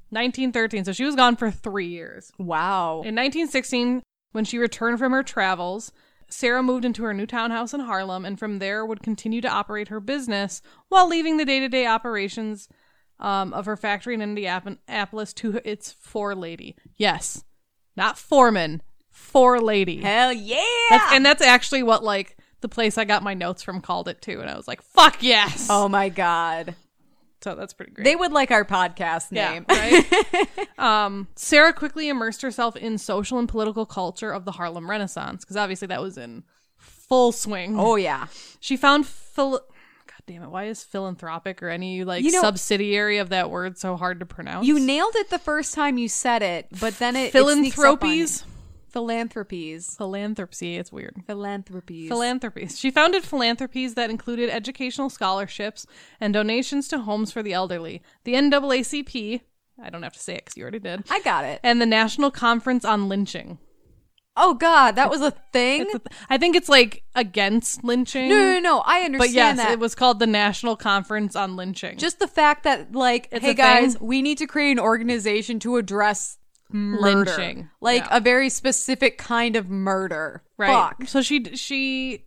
S3: 1913, so she was gone for three years.
S2: Wow.
S3: In 1916, when she returned from her travels, Sarah moved into her new townhouse in Harlem and from there would continue to operate her business while leaving the day to day operations um, of her factory in Indianapolis to its four lady. Yes, not foreman, four lady.
S2: Hell yeah!
S3: That's, and that's actually what, like, the place I got my notes from called it too. And I was like, fuck yes.
S2: oh my god.
S3: So that's pretty great.
S2: They would like our podcast
S3: Yeah,
S2: name.
S3: right? [LAUGHS] um, Sarah quickly immersed herself in social and political culture of the Harlem Renaissance because obviously that was in full swing.
S2: oh yeah.
S3: She found phil. God damn it! Why is philanthropic or any like
S2: You know-
S3: subsidiary of that word so hard to pronounce?
S2: You nailed it the first time you said it, but then it it sneaks up on you.
S3: philanthropies, philanthropy. It's weird.
S2: philanthropies.
S3: Philanthropies. She founded philanthropies that included educational scholarships and donations to homes for the elderly. The NAACP. I don't have to say it because you already did.
S2: I got it.
S3: And the National Conference on Lynching.
S2: Oh god, that was a thing.
S3: A th- I think it's like against lynching.
S2: no, no, no. I understand
S3: but yes,
S2: that.
S3: it was called the National Conference on Lynching.
S2: just the fact that like,
S3: It's
S2: hey guys,
S3: thing.
S2: we need to create an organization to address murder.
S3: Lynching.
S2: like
S3: Yeah.
S2: a very specific kind of murder.
S3: right.
S2: Fuck.
S3: So she she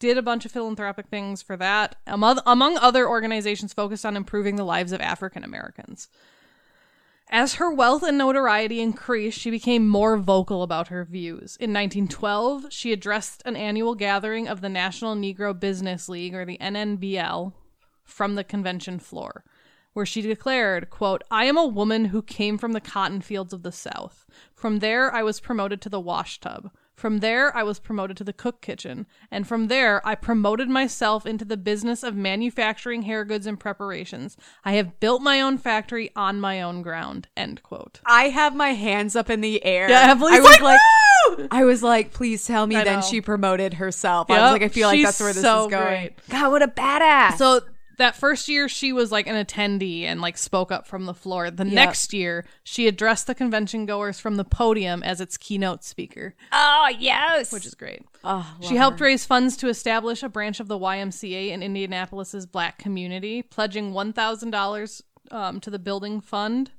S3: did a bunch of philanthropic things for that. Um, among, among other organizations focused on improving the lives of African Americans. As her wealth and notoriety increased, she became more vocal about her views. In 1912, she addressed an annual gathering of the National Negro Business League, or the NNBL, from the convention floor, where she declared, quote, I am a woman who came from the cotton fields of the South. From there, I was promoted to the wash tub. From there, I was promoted to the cook kitchen. And from there, I promoted myself into the business of manufacturing hair goods and preparations. I have built my own factory on my own ground. End quote.
S2: I have my hands up in the air.
S3: Yeah, Emily's
S2: I was
S3: like,
S2: like, I was like, please tell me.
S3: I
S2: then
S3: know.
S2: she promoted herself. I was like, I feel like that's where this
S3: so
S2: is going.
S3: great.
S2: God, what a badass.
S3: So that first year she was like an attendee and like spoke up from the floor. The next year she addressed the convention goers from the podium as its keynote speaker,
S2: Oh yes.
S3: which is great.
S2: oh,
S3: She helped raise funds to establish a branch of the YMCA in Indianapolis's black community, pledging $1,000 um, to the building fund.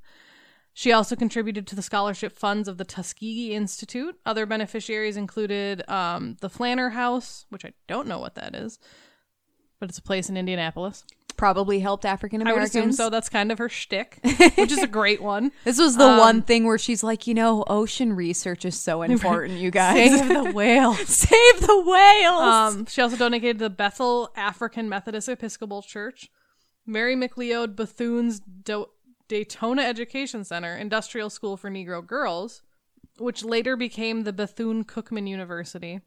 S3: She also contributed to the scholarship funds of the Tuskegee Institute. Other beneficiaries included um, the Flanner House, which I don't know what that is, but it's a place in Indianapolis.
S2: probably helped African Americans.
S3: I would
S2: Americans.
S3: assume so. That's kind of her shtick, [LAUGHS] which is a great one.
S2: This was the
S3: Um,
S2: one thing where she's like, you know, ocean research is so [LAUGHS] important, you guys.
S3: Save the [LAUGHS] whales.
S2: Save the whales.
S3: Um, she also donated to the Bethel African Methodist Episcopal Church, Mary McLeod Bethune's Do- Daytona Education Center, Industrial School for Negro Girls, which later became the Bethune Cookman University.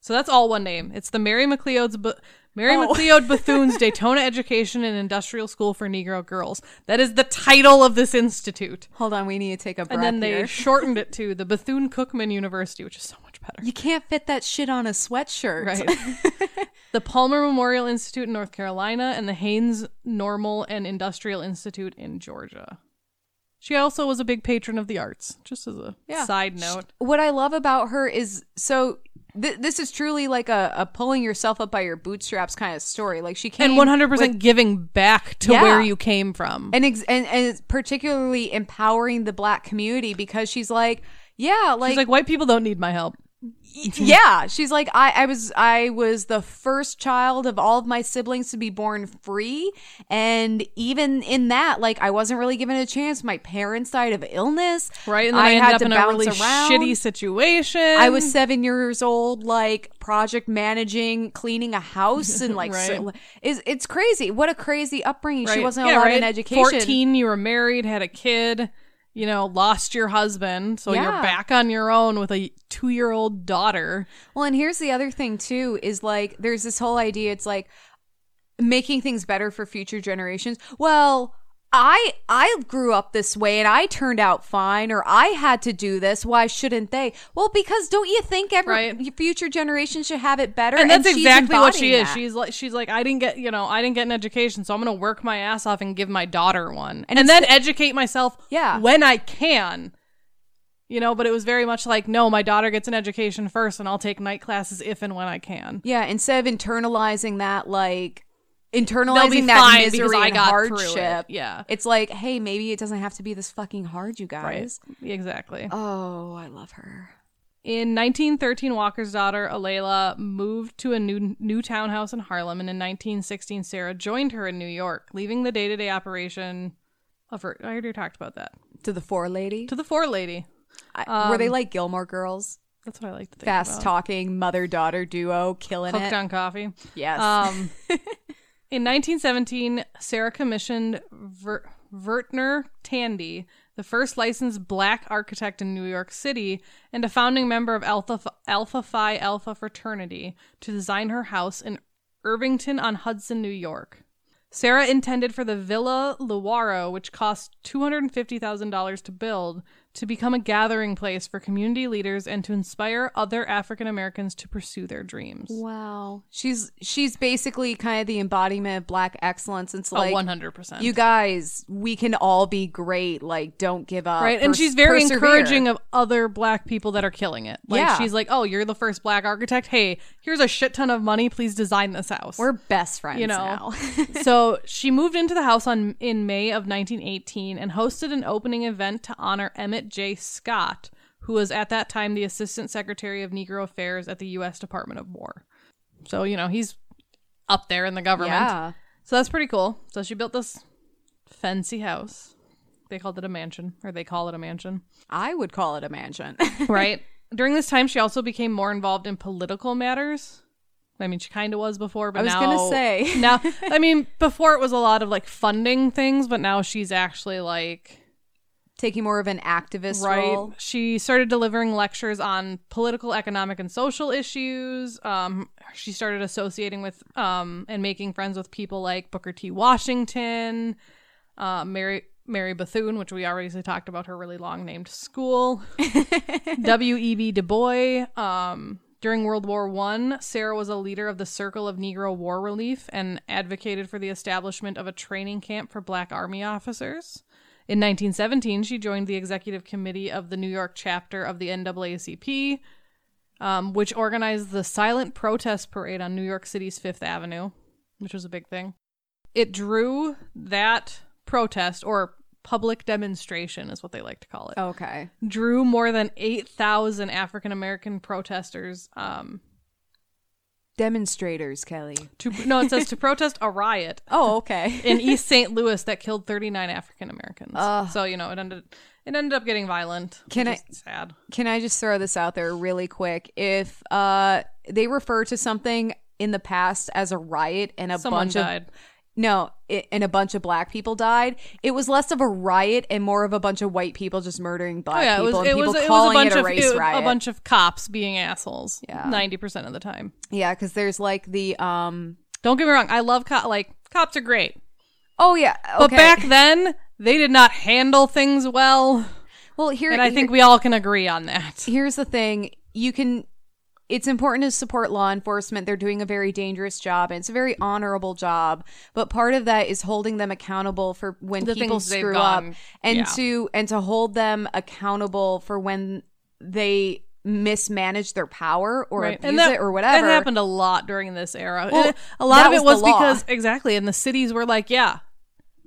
S3: So that's all one name. It's the Mary McLeod's Be- Mary
S2: Oh.
S3: McLeod Bethune's [LAUGHS] Daytona Education and Industrial School for Negro Girls. That is the title of this institute.
S2: Hold on, we need to take a breath
S3: And then they
S2: here.
S3: shortened it to the Bethune Cookman University, which is so much better.
S2: You can't fit that shit on a sweatshirt.
S3: Right. [LAUGHS] the Palmer Memorial Institute in North Carolina and the Haynes Normal and Industrial Institute in Georgia. She also was a big patron of the arts, just as a
S2: Yeah.
S3: side note.
S2: what I love about her is so th- this is truly like a, a pulling yourself up by your bootstraps kind of story. Like she came
S3: And 100% giving back to
S2: Yeah.
S3: where you came from.
S2: and, ex- and and it's particularly empowering the black community because she's like, yeah, like,
S3: She's like, white people don't need my help. [LAUGHS] [LAUGHS]
S2: yeah, she's like, I I was I was the first child of all of my siblings to be born free, and even in that, like, I wasn't really given a chance. My parents died of illness,
S3: Right? And then I, ended up in a really shitty situation.
S2: I was seven years old, like project managing, cleaning a house, and [LAUGHS] like
S3: Right.
S2: so, is it's crazy. What a crazy upbringing. She wasn't
S3: Yeah,
S2: allowed
S3: right?
S2: an education.
S3: 14, you were married, had a kid, you know, lost your husband. So you're back on your own with a two year old daughter.
S2: Well, and here's the other thing too: is like there's this whole idea. It's like making things better for future generations. Well. I I grew up this way and I turned out fine or I had to do this why shouldn't they? Well because don't you think every
S3: Right.
S2: future generation should have it better
S3: and that's
S2: she's
S3: exactly what she is.
S2: that.
S3: She's like she's like I didn't get you know I didn't get an education, so I'm gonna work my ass off and give my daughter one, and,
S2: it's
S3: then
S2: the-
S3: educate myself
S2: Yeah.
S3: when I can. You know, but it was very much like no, my daughter gets an education first, and I'll take night classes if and when I can.
S2: Yeah, instead of internalizing that, like internalizing that misery and hardship.
S3: it. Yeah.
S2: it's like, hey, maybe it doesn't have to be this fucking hard, you guys. Right.
S3: Exactly.
S2: Oh, I love her.
S3: In 1913, Walker's daughter, A'Lelia, moved to a new, new townhouse in Harlem, and in 1916, Sarah joined her in New York, leaving the day to day operation of her. I already talked about that.
S2: To the four lady.
S3: To the four lady.
S2: I, were they like Gilmore Girls?
S3: That's what I like to think
S2: Fast
S3: about.
S2: talking mother daughter duo, killing
S3: Hooked
S2: it.
S3: on coffee.
S2: Yes.
S3: Um, [LAUGHS] in 1917, Sarah commissioned Ver- Vertner Tandy, the first licensed black architect in New York City and a founding member of Alpha, Alpha Phi Alpha fraternity, to design her house in Irvington on Hudson, New York. Sarah intended for the Villa Lewaro, which cost $250,000 to build, to become a gathering place for community leaders and to inspire other African Americans to pursue their dreams.
S2: wow. She's she's basically kind of the embodiment of black excellence. It's
S3: Oh,
S2: like
S3: 100%.
S2: you guys, we can all be great. Like, don't give up.
S3: right and
S2: Pers-
S3: she's very
S2: persevere.
S3: encouraging of other black people that are killing it like
S2: Yeah.
S3: she's like oh you're the first black architect hey here's a shit ton of money please design this house
S2: We're best friends
S3: you know
S2: now. [LAUGHS] [LAUGHS]
S3: so she moved into the house on in may of 1918 and hosted an opening event to honor emmett j scott who was at that time the assistant secretary of negro affairs at the u.s department of war so you know he's up there in the government
S2: yeah.
S3: so that's pretty cool so she built this fancy house they called it a mansion or they call it a mansion
S2: I would call it a mansion. [LAUGHS]
S3: right? During this time, she also became more involved in political matters. I mean, she kind of was before, but
S2: I was
S3: now,
S2: gonna say. [LAUGHS]
S3: now, I mean, before it was a lot of like funding things, but now she's actually like
S2: Taking more of an activist
S3: right.
S2: role.
S3: She started delivering lectures on political, economic, and social issues. Um, she started associating with um and making friends with people like Booker T. Washington, uh, Mary. Mary Bethune, which we already talked about her really long named school, [LAUGHS] W.E.B. Du Bois, um, During World War One, Sarah was a leader of the Circle of Negro War Relief and advocated for the establishment of a training camp for black army officers. In 1917, she joined the executive committee of the New York chapter of the NAACP, um, which organized the silent protest parade on New York City's Fifth Avenue, which was a big thing. It drew that protest, or public demonstration is what they like to call it,
S2: Okay.
S3: drew more than 8,000 African American protesters um,
S2: Demonstrators, Kelley.
S3: to no, it says to protest a riot [LAUGHS]
S2: Oh, okay. [LAUGHS]
S3: in East St. Louis that killed 39 African Americans.
S2: Ugh.
S3: so you know it ended it ended up getting violent.
S2: Can I-
S3: sad?
S2: Can I just throw this out there really quick? If uh they refer to something in the past as a riot and a
S3: Someone
S2: bunch
S3: died.
S2: of no, it, and a bunch of black people died. It was less of a riot and more of a bunch of white people just murdering black
S3: Oh yeah, it
S2: people
S3: was
S2: and
S3: it
S2: people
S3: was, it was a
S2: calling
S3: bunch
S2: it a
S3: of
S2: race
S3: it
S2: riot.
S3: a bunch of cops being assholes.
S2: Yeah.
S3: 90% of the time.
S2: yeah, because there's like the um.
S3: Don't get me wrong, I love co- like cops are great.
S2: Oh yeah,
S3: But back then, they did not handle things well,
S2: well here
S3: and I
S2: here-
S3: think we all can agree on that.
S2: here's the thing you can it's important to support law enforcement they're doing a very dangerous job and it's a very honorable job but part of that is holding them accountable for when
S3: The
S2: people screw up and
S3: yeah.
S2: to and to hold them accountable for when they mismanage their power or abuse
S3: and that,
S2: it or whatever
S3: That happened a lot during this era.
S2: Well,
S3: a lot of it
S2: was
S3: was because exactly, and the cities were like, yeah.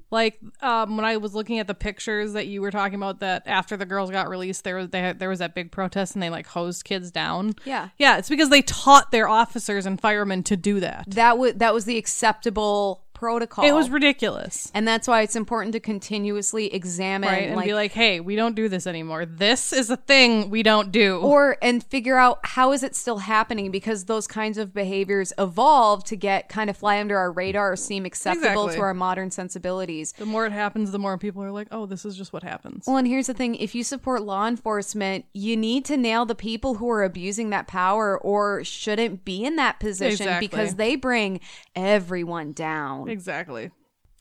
S3: Like um, when I was looking at the pictures that you were talking about, that after the girls got released, there was they there was that big protest, and they like hosed kids down.
S2: Yeah.
S3: yeah, it's because they taught their officers and firemen to do that.
S2: that was that was the acceptable protocol
S3: It was ridiculous,
S2: and that's why it's important to continuously examine
S3: right? And
S2: like
S3: be like, hey, we don't do this anymore. This is a thing we don't do.
S2: or and figure out how is it still happening because those kinds of behaviors evolve to get kind of fly under our radar or seem acceptable
S3: Exactly.
S2: to our modern sensibilities
S3: the more it happens, the more people are like, oh, this is just what happens.
S2: well and here's the thing if you support law enforcement you need to nail the people who are abusing that power or shouldn't be in that position
S3: Exactly.
S2: because they bring everyone down
S3: Exactly.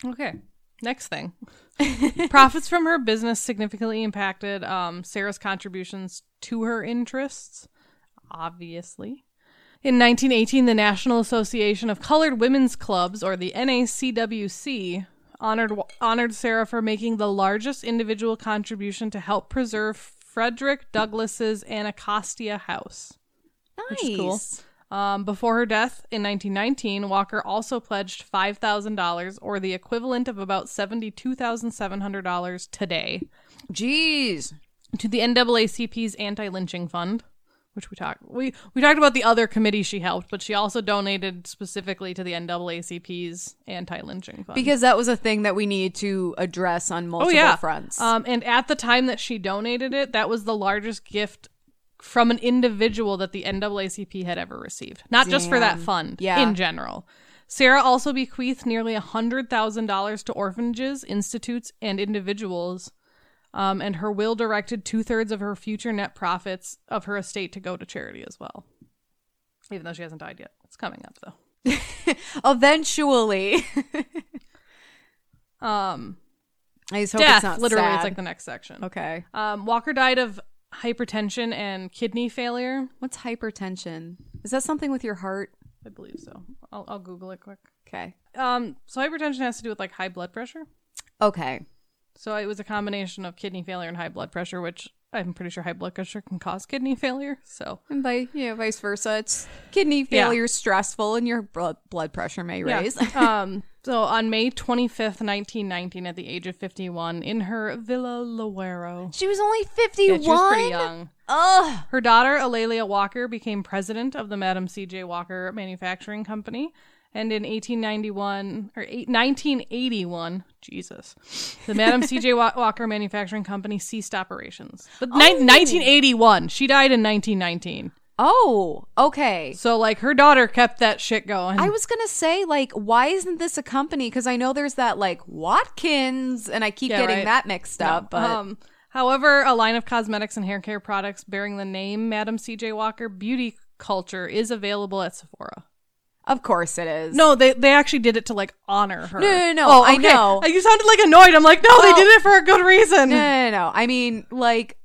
S3: Okay. Next thing. [LAUGHS] Profits from her business significantly impacted um, Sarah's contributions to her interests, obviously. In 1918, the National Association of Colored Women's Clubs, or the NACWC, honored honored Sarah for making the largest individual contribution to help preserve Frederick Douglass's Anacostia House.
S2: nice
S3: is cool. Um, before her death in 1919, Walker also pledged $5,000, or the equivalent of about $72,700 today,
S2: jeez.
S3: To the NAACP's anti-lynching fund, which we talked we we talked about the other committee she helped, but she also donated specifically to the NAACP's anti-lynching fund.
S2: because that was a thing that we need to address on multiple fronts.
S3: Um, and at the time that she donated it, that was the largest gift from an individual that the NAACP had ever received. Not just for that fund,
S2: Yeah.
S3: in general. Sarah also bequeathed nearly $100,000 to orphanages, institutes, and individuals. Um, and her will directed two thirds of her future net profits of her estate to go to charity as well. Even though she hasn't died yet. It's coming up, though. [LAUGHS]
S2: eventually [LAUGHS]
S3: Um,
S2: i just hope
S3: death,
S2: it's not
S3: literally, it's like the next section.
S2: okay
S3: Um, Walker died of hypertension and kidney failure.
S2: What's hypertension? Is that something with your heart?
S3: I believe so. I'll, I'll Google it quick.
S2: Okay.
S3: Um, so hypertension has to do with like high blood pressure.
S2: Okay.
S3: So it was a combination of kidney failure and high blood pressure, which I'm pretty sure high blood pressure can cause kidney failure. So
S2: And by yeah, vice versa. It's kidney failure is stressful and your blood blood pressure may raise.
S3: Yeah. um, [LAUGHS] so on May 25th, 1919, at the age of 51, in her Villa Lewaro.
S2: she was only
S3: Yeah,
S2: fifty-one.
S3: she was pretty young.
S2: Ugh.
S3: Her daughter, A'Lelia Walker, became president of the Madam C.J. Walker Manufacturing Company. And in 1891, or eight, 1981, Jesus, the Madam C.J. [LAUGHS] Walker Manufacturing Company ceased operations. But ni- 1981, she died in 1919.
S2: Oh, okay.
S3: So, like, her daughter kept that shit going.
S2: I was gonna say, like, why isn't this a company? Because I know there's that like Watkins, and I keep
S3: Yeah,
S2: getting
S3: right.
S2: that mixed up. But
S3: um, however, a line of cosmetics and hair care products bearing the name Madam C.J. Walker Beauty Culture is available at Sephora.
S2: of course it is.
S3: No, they they actually did it to like honor her.
S2: No, no, no,
S3: Oh,
S2: I know.
S3: You sounded like annoyed. I'm like, no, they
S2: Oh.
S3: did it for a good reason.
S2: no, no, no, no. I mean, like,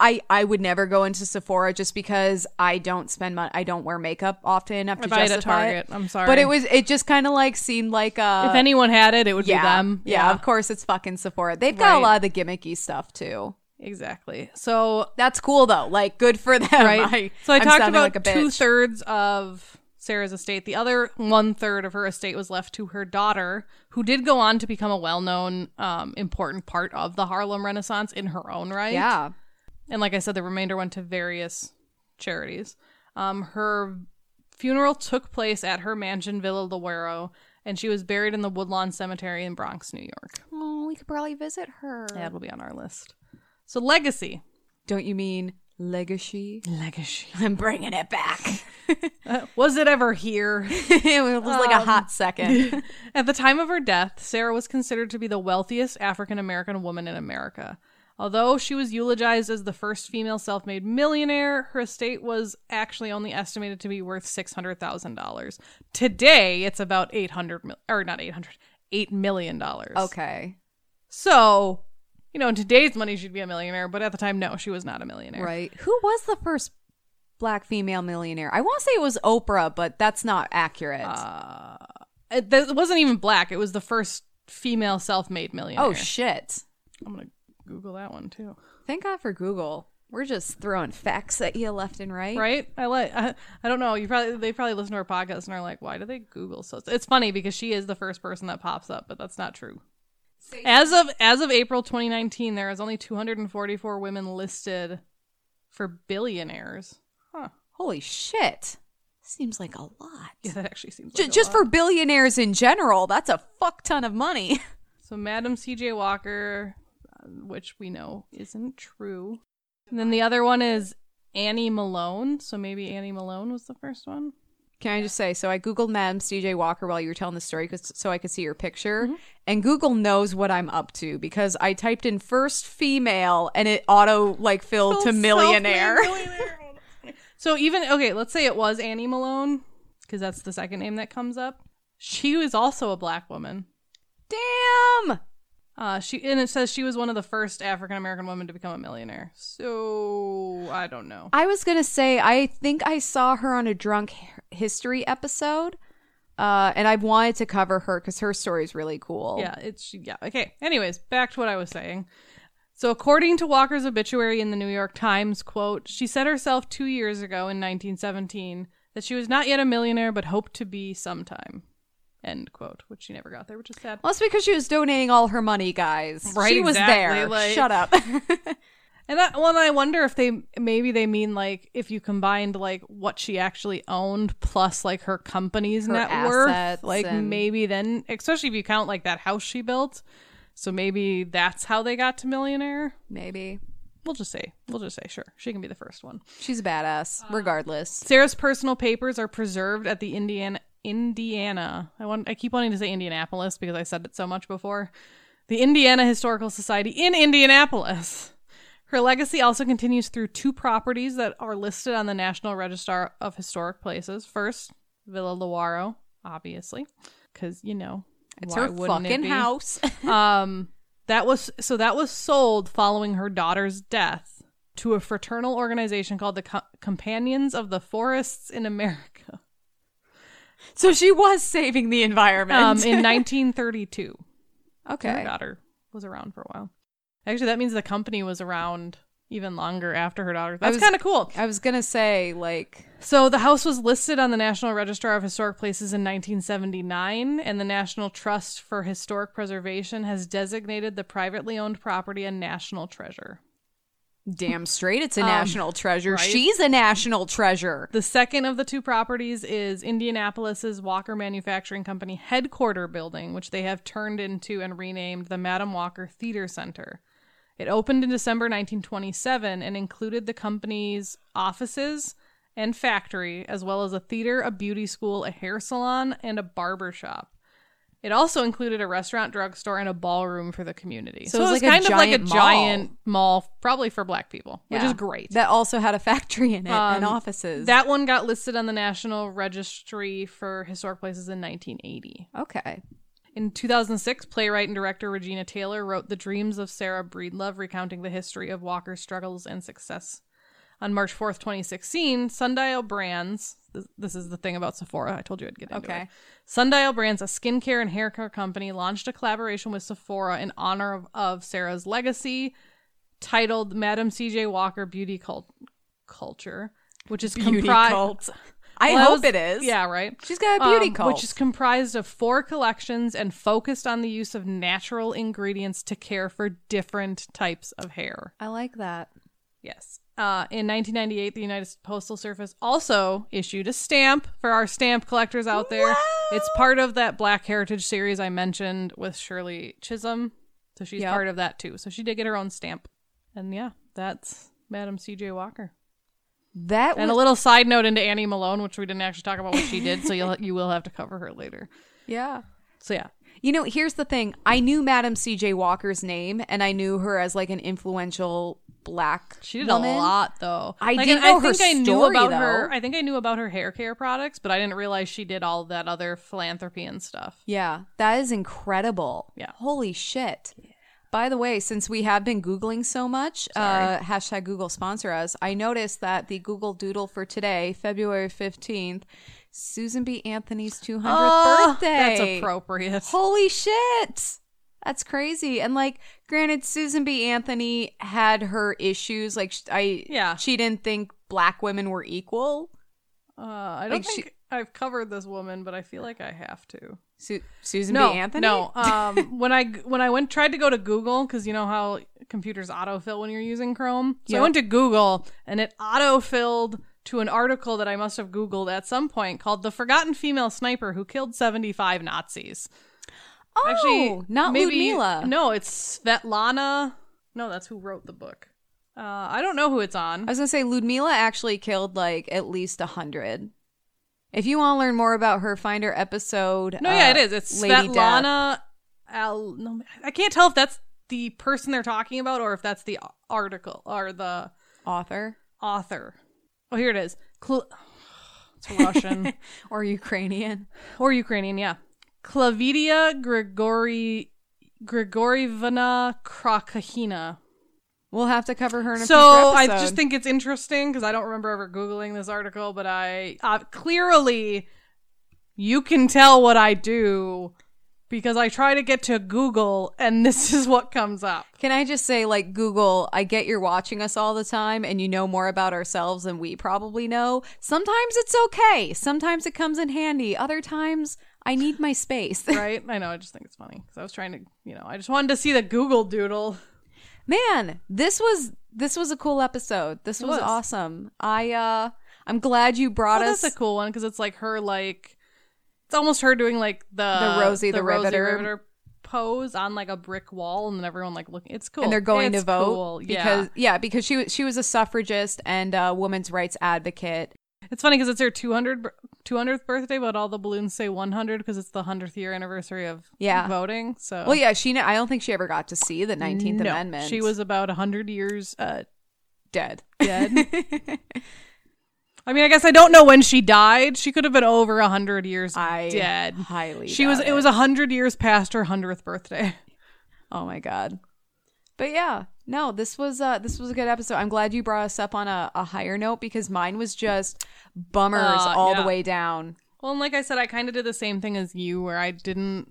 S2: I I would never go into Sephora just because I don't spend money. I don't wear makeup often enough to
S3: I buy it at
S2: justify
S3: Target.
S2: it.
S3: I'm sorry.
S2: But it was it just kind of like seemed like uh
S3: if anyone had it, it would
S2: yeah,
S3: be them.
S2: Yeah, of course it's fucking Sephora. They've got a lot of the gimmicky stuff too.
S3: exactly. So
S2: That's cool though. Like good for them.
S3: right. [LAUGHS]
S2: I,
S3: so I
S2: I'm
S3: talked about
S2: like
S3: two thirds of Sarah's estate. The other one third of her estate was left to her daughter, who did go on to become a well known, um, important part of the Harlem Renaissance in her own right.
S2: Yeah.
S3: And like I said, the remainder went to various charities. Um, her funeral took place at her mansion, Villa Lewaro, and she was buried in the Woodlawn Cemetery in Bronx, New York.
S2: Oh, we could probably visit her.
S3: That'll be on our list. So, legacy.
S2: Don't you mean legacy?
S3: Legacy. [LAUGHS]
S2: I'm bringing it back. [LAUGHS]
S3: Uh, was it ever here? [LAUGHS]
S2: it was like
S3: Um,
S2: a hot second.
S3: At the time of her death, Sarah was considered to be the wealthiest African American woman in America. Although she was eulogized as the first female self made millionaire, her estate was actually only estimated to be worth $600,000. Today, it's about 800 mil- or not 800, $8 million.
S2: okay.
S3: So, you know, in today's money, she'd be a millionaire, but at the time, no, she was not a millionaire.
S2: Right. Who was the first black female millionaire? I want to say it was Oprah, but that's not accurate.
S3: Uh, It, that wasn't even black, it was the first female self made millionaire.
S2: oh shit.
S3: I'm going to Google that one too.
S2: Thank God for Google. We're just throwing facts at you left and right.
S3: right i like I, I don't know you probably they probably listen to our podcast and are like why do they google so it's funny because she is the first person that pops up but that's not true as of as of april 2019 there is only 244 women listed for billionaires huh
S2: Holy shit. Seems like a lot.
S3: yeah that actually seems like a
S2: just
S3: lot.
S2: for billionaires in general, that's a fuck ton of money. [LAUGHS]
S3: so madam cj walker which we know isn't true and then the other one is annie malone so maybe annie malone was the first one
S2: Can I just say, so I Googled Madam CJ Walker while you were telling the story 'cause- so I could see your picture. Mm-hmm. And Google knows what I'm up to because I typed in first female and it auto like filled to [LAUGHS] millionaire.
S3: So even okay, let's say it was Annie Malone because that's the second name that comes up. She was also a black woman.
S2: Damn.
S3: Uh, she and it says she was one of the first African American women to become a millionaire. So I don't know.
S2: I was gonna say I think I saw her on a drunk history episode, uh, and I wanted to cover her because her story is really cool.
S3: Yeah, it's yeah. Okay. Anyways, back to what I was saying. So according to Walker's obituary in the New York Times, quote, she said herself 2 years ago in 1917 that she was not yet a millionaire but hoped to be sometime. End quote, which she never got there, which is sad.
S2: Well, it's because she was donating all her money, guys.
S3: Right,
S2: she was
S3: exactly,
S2: there.
S3: like-
S2: Shut up. [LAUGHS]
S3: And that, well, and I wonder if they maybe they mean like if you combined like what she actually owned plus like her company's
S2: Her
S3: net worth, like
S2: and-
S3: maybe then, especially if you count like that house she built. So maybe that's how they got to millionaire.
S2: Maybe
S3: We'll just say, we'll just say, sure, she can be the first one.
S2: she's a badass, uh, regardless.
S3: Sarah's personal papers are preserved at the Indiana Indiana. I want I keep wanting to say Indianapolis because I said it so much before. The Indiana Historical Society in Indianapolis. Her legacy also continues through two properties that are listed on the National Register of Historic Places. First, Villa Lewaro, obviously, because you know
S2: It's her
S3: wouldn't it
S2: fucking house. [LAUGHS]
S3: um that was so that was sold following her daughter's death to a fraternal organization called the Co- Companions of the Forests in America
S2: so she was saving the environment.
S3: um, in [LAUGHS] 1932.
S2: okay.
S3: Her daughter was around for a while. Actually, that means the company was around even longer after her daughter. That's kind of cool.
S2: I was gonna say like
S3: So the house was listed on the National Register of Historic Places in 1979, and the National Trust for Historic Preservation has designated the privately owned property a national treasure.
S2: Damn straight it's a
S3: Um,
S2: national treasure.
S3: right?
S2: She's a national treasure.
S3: The second of the two properties is Indianapolis's Walker Manufacturing Company headquarter building, which they have turned into and renamed the Madam Walker Theater Center. It opened in December 1927 and included the company's offices and factory, as well as a theater, a beauty school, a hair salon, and a barber shop. It also included a restaurant, drugstore, and a ballroom for the community.
S2: So
S3: So,
S2: it was like
S3: kind of like a
S2: giant mall.
S3: giant mall, probably for black people, which is great.
S2: That also had a factory in it and
S3: Um,
S2: offices.
S3: That one got listed on the National Registry for Historic Places in 1980.
S2: okay.
S3: In In 2006, playwright and director Regina Taylor wrote The Dreams of Sarah Breedlove, recounting the history of Walker's struggles and success. On March 4th, 2016, Sundial Brands, this, is the thing about Sephora, I told you I'd get into it.
S2: Okay.
S3: it. Sundial Brands, a skincare and hair care company, launched a collaboration with Sephora in honor of, of Sarah's legacy, titled Madam CJ Walker Beauty Cult- Culture, which is
S2: Beauty
S3: comprised.
S2: cult. I
S3: Well,
S2: hope it is.
S3: Yeah, right.
S2: She's got a beauty
S3: Um,
S2: cult.
S3: which is comprised of four collections and focused on the use of natural ingredients to care for different types of hair.
S2: I like that.
S3: Yes. Uh, in 1998, the United Postal Service also issued a stamp for our stamp collectors out there. It's part of that Black Heritage series I mentioned with Shirley Chisholm. So she's
S2: Yep.
S3: part of that too. So she did get her own stamp. And yeah, that's Madam CJ Walker.
S2: That
S3: And
S2: was,
S3: a little side note into Annie Malone, which we didn't actually talk about what she did, so you'll [LAUGHS] you will have to cover her later.
S2: yeah.
S3: So yeah.
S2: You know, here's the thing. I knew Madam C.J. Walker's name, and I knew her as like an influential black.
S3: She did
S2: woman.
S3: a lot though.
S2: I
S3: Like,
S2: didn't know
S3: I think I knew
S2: story,
S3: about her. I think I knew about her hair care products, but I didn't realize she did all that other philanthropy and stuff.
S2: Yeah, that is incredible.
S3: Yeah.
S2: Holy shit. By the way, since we have been Googling so much, uh, hashtag Google sponsor us, I noticed that the Google Doodle for today, February 15th, Susan B. Anthony's 200th
S3: Oh,
S2: birthday.
S3: That's appropriate.
S2: Holy shit. That's crazy. And like, granted, Susan B. Anthony had her issues. Like, I,
S3: Yeah.
S2: she didn't think black women were equal.
S3: Uh, I don't
S2: Like,
S3: think
S2: she-
S3: I've covered this woman, but I feel like I have to.
S2: Su- Susan
S3: no,
S2: B. Anthony?
S3: no. [LAUGHS] Um, when I when I went tried to go to Google because you know how computers autofill when you're using Chrome. So I went to Google and it autofilled to an article that I must have Googled at some point called "The Forgotten Female Sniper Who Killed 75 Nazis."
S2: Oh,
S3: Actually,
S2: not
S3: maybe,
S2: Ludmila.
S3: No, it's Svetlana. No, that's who wrote the book. Uh, I don't know who it's on.
S2: I was gonna say Ludmila actually killed like at least a hundred. If you want to learn more about her, find her episode.
S3: No, yeah,
S2: uh,
S3: it is. It's
S2: Lady Death.
S3: Svetlana. Al- no, I can't tell if that's the person they're talking about or if that's the article or the
S2: author
S3: author. Oh, here it is. Cl- [SIGHS] it's [LAUGHS] Russian
S2: or Ukrainian.
S3: or Ukrainian. Yeah, Klavidia Grigori Grigorievna Krakahina.
S2: We'll have to cover her in a
S3: So I just think it's interesting because I don't remember ever googling this article, but I uh, clearly you can tell what I do because I try to get to Google and [LAUGHS] this is what comes up.
S2: Can I just say, like Google, I get you're watching us all the time and you know more about ourselves than we probably know. Sometimes it's okay. Sometimes it comes in handy. Other times I need my space. [LAUGHS]
S3: Right? I know. I just think it's funny because I was trying to, you know, I just wanted to see the Google Doodle.
S2: Man, this was this was a cool episode. This was,
S3: was.
S2: awesome. I uh I'm glad you brought
S3: Oh,
S2: us
S3: that's a cool one because it's like her, like it's almost her doing like the
S2: The Rosie the Riveter.
S3: Riveter pose on like a brick wall, and then everyone like looking. It's cool,
S2: and they're going
S3: It's
S2: to vote
S3: cool.
S2: because
S3: yeah.
S2: yeah, because she was she was a suffragist and a women's rights advocate.
S3: It's funny because it's her 200, 200th birthday, but all the balloons say 100 because it's the 100th year anniversary of
S2: Yeah.
S3: voting. So,
S2: Well, yeah, she. I don't think she ever got to see the Nineteenth
S3: No,
S2: Amendment.
S3: She was about 100 years uh,
S2: dead.
S3: dead. [LAUGHS] I mean, I guess I don't know when she died. She could have been over 100 years
S2: I
S3: dead.
S2: highly.
S3: She was,
S2: doubt
S3: it was 100 years past her 100th birthday.
S2: Oh my god. But yeah, no, this was uh this was a good episode. I'm glad you brought us up on a, a higher note because mine was just bummers
S3: Uh,
S2: all
S3: yeah.
S2: the way down.
S3: Well, and like I said, I kind of did the same thing as you, where I didn't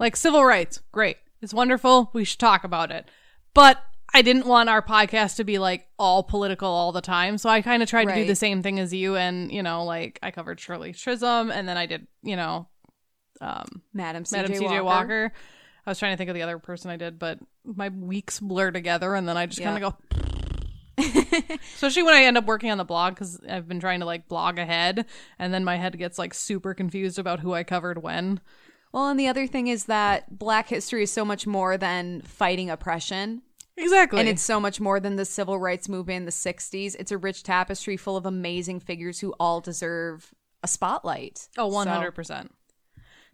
S3: like civil rights. Great, it's wonderful. We should talk about it, but I didn't want our podcast to be like all political all the time. So I kind of tried to do the same thing as you, and you know, like I covered Shirley Chisholm, and then I did, you know, um,
S2: Madam CJ
S3: Madam
S2: Walker.
S3: C.J. Walker. I was trying to think of the other person I did, but my weeks blur together, and then I just kind of go. [LAUGHS] Especially when I end up working on the blog because I've been trying to like blog ahead, and then my head gets like super confused about who I covered when.
S2: Well, and the other thing is that Black history is so much more than fighting oppression.
S3: Exactly,
S2: And it's so much more than the civil rights movement in the 60s. It's a rich tapestry full of amazing figures who all deserve a spotlight.
S3: oh one
S2: So-
S3: hundred percent.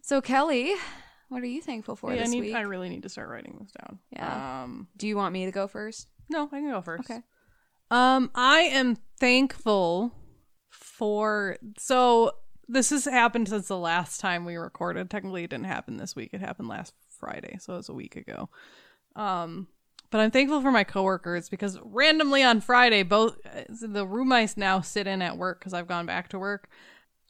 S2: So, Kelley, what are you thankful for
S3: I
S2: this
S3: need.
S2: week?
S3: I really need to start writing this down.
S2: Yeah.
S3: Um.
S2: Do you want me to go first?
S3: No, I can go first.
S2: Okay.
S3: Um, I am thankful for so this has happened since the last time we recorded. Technically, it didn't happen this week. It happened last Friday, so it was a week ago. Um, but I'm thankful for my coworkers because randomly on Friday, both the room I now sit in at work because I've gone back to work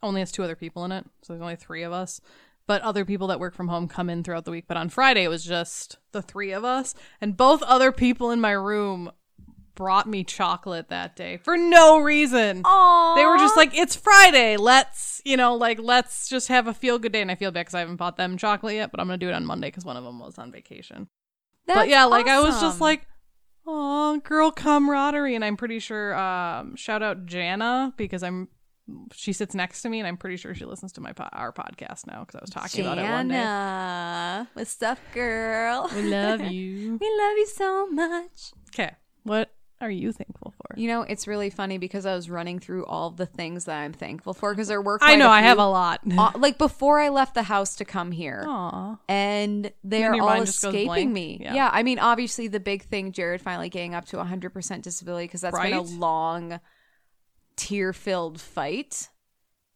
S3: only has two other people in it, so there's only three of us. But other people that work from home come in throughout the week. But on Friday, it was just the three of us, and both other people in my room brought me chocolate that day for no reason.
S2: Aww.
S3: They were just like, "It's Friday. Let's, you know, like let's just have a feel good day." And I feel bad because I haven't bought them chocolate yet, but I'm gonna do it on Monday because one of them was on vacation. but yeah, like I was just like, "Oh, girl camaraderie," and I'm pretty sure. Um, shout out Jana because I'm. She sits next to me, and I'm pretty sure she listens to my po- our podcast now because I was talking about it one day.
S2: Jana, what's up, girl?
S3: We love [LAUGHS] you.
S2: we love you so much.
S3: Okay, what are you thankful for?
S2: You know, it's really funny because I was running through all the things that I'm thankful for because there were.
S3: I know I
S2: few.
S3: have a lot.
S2: Uh, like before I left the house to come here.
S3: Aw.
S2: and they
S3: then
S2: are all
S3: mind just goes
S2: escaping me.
S3: Yeah.
S2: Yeah. I mean, obviously the big thing, Jared finally getting up to 100% disability because that's been a
S3: Right?
S2: Long, tear-filled fight,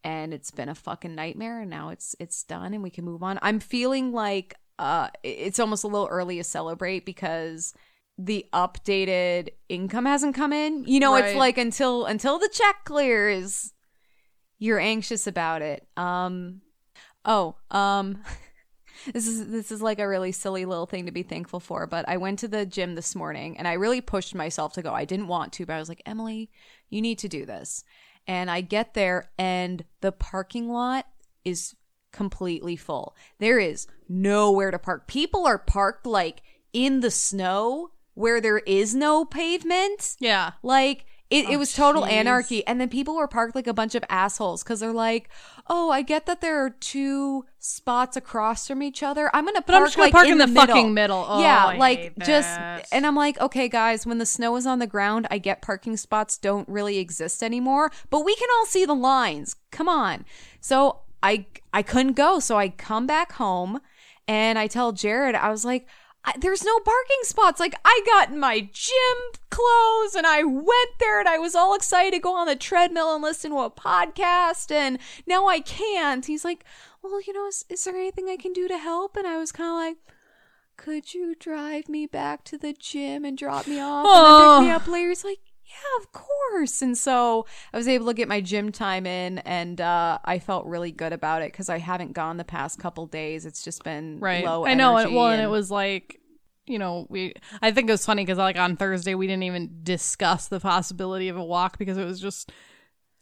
S2: and it's been a fucking nightmare. And now it's it's done, and we can move on. I'm feeling like uh, it's almost a little early to celebrate because the updated income hasn't come in. You know, it's like until until the check clears, you're anxious about it. Um, oh, um. [LAUGHS] this is this is like a really silly little thing to be thankful for but i went to the gym this morning and i really pushed myself to go. I didn't want to but i was like emily you need to do this. And i get there and the parking lot is completely full. There is nowhere to park. People are parked like in the snow where there is no pavement.
S3: Yeah.
S2: like it, it
S3: Oh,
S2: was total
S3: jeez.
S2: anarchy. And then people were parked like a bunch of assholes because they're like, oh, I get that there are two spots across from each other. I'm gonna
S3: But I'm
S2: park
S3: just gonna
S2: like
S3: park
S2: in,
S3: in
S2: the,
S3: the fucking middle. Oh,
S2: yeah,
S3: I
S2: like just and I'm like, okay, guys, when the snow is on the ground, I get parking spots don't really exist anymore, but we can all see the lines. Come on. So I I couldn't go, so I come back home and I tell Jared, I was like, I, there's no parking spots. Like I got my gym clothes and I went there and I was all excited to go on the treadmill and listen to a podcast and now I can't. He's like, well, you know, is, is there anything I can do to help? And I was kind of like, could you drive me back to the gym and drop me off and then pick me
S3: Oh.
S2: up later? He's like, yeah, of course. And so I was able to get my gym time in and uh, I felt really good about it because I haven't gone the past couple days. It's just been
S3: right
S2: low
S3: i know well and it was like you know we i think it was funny because like on thursday we didn't even discuss the possibility of a walk because it was just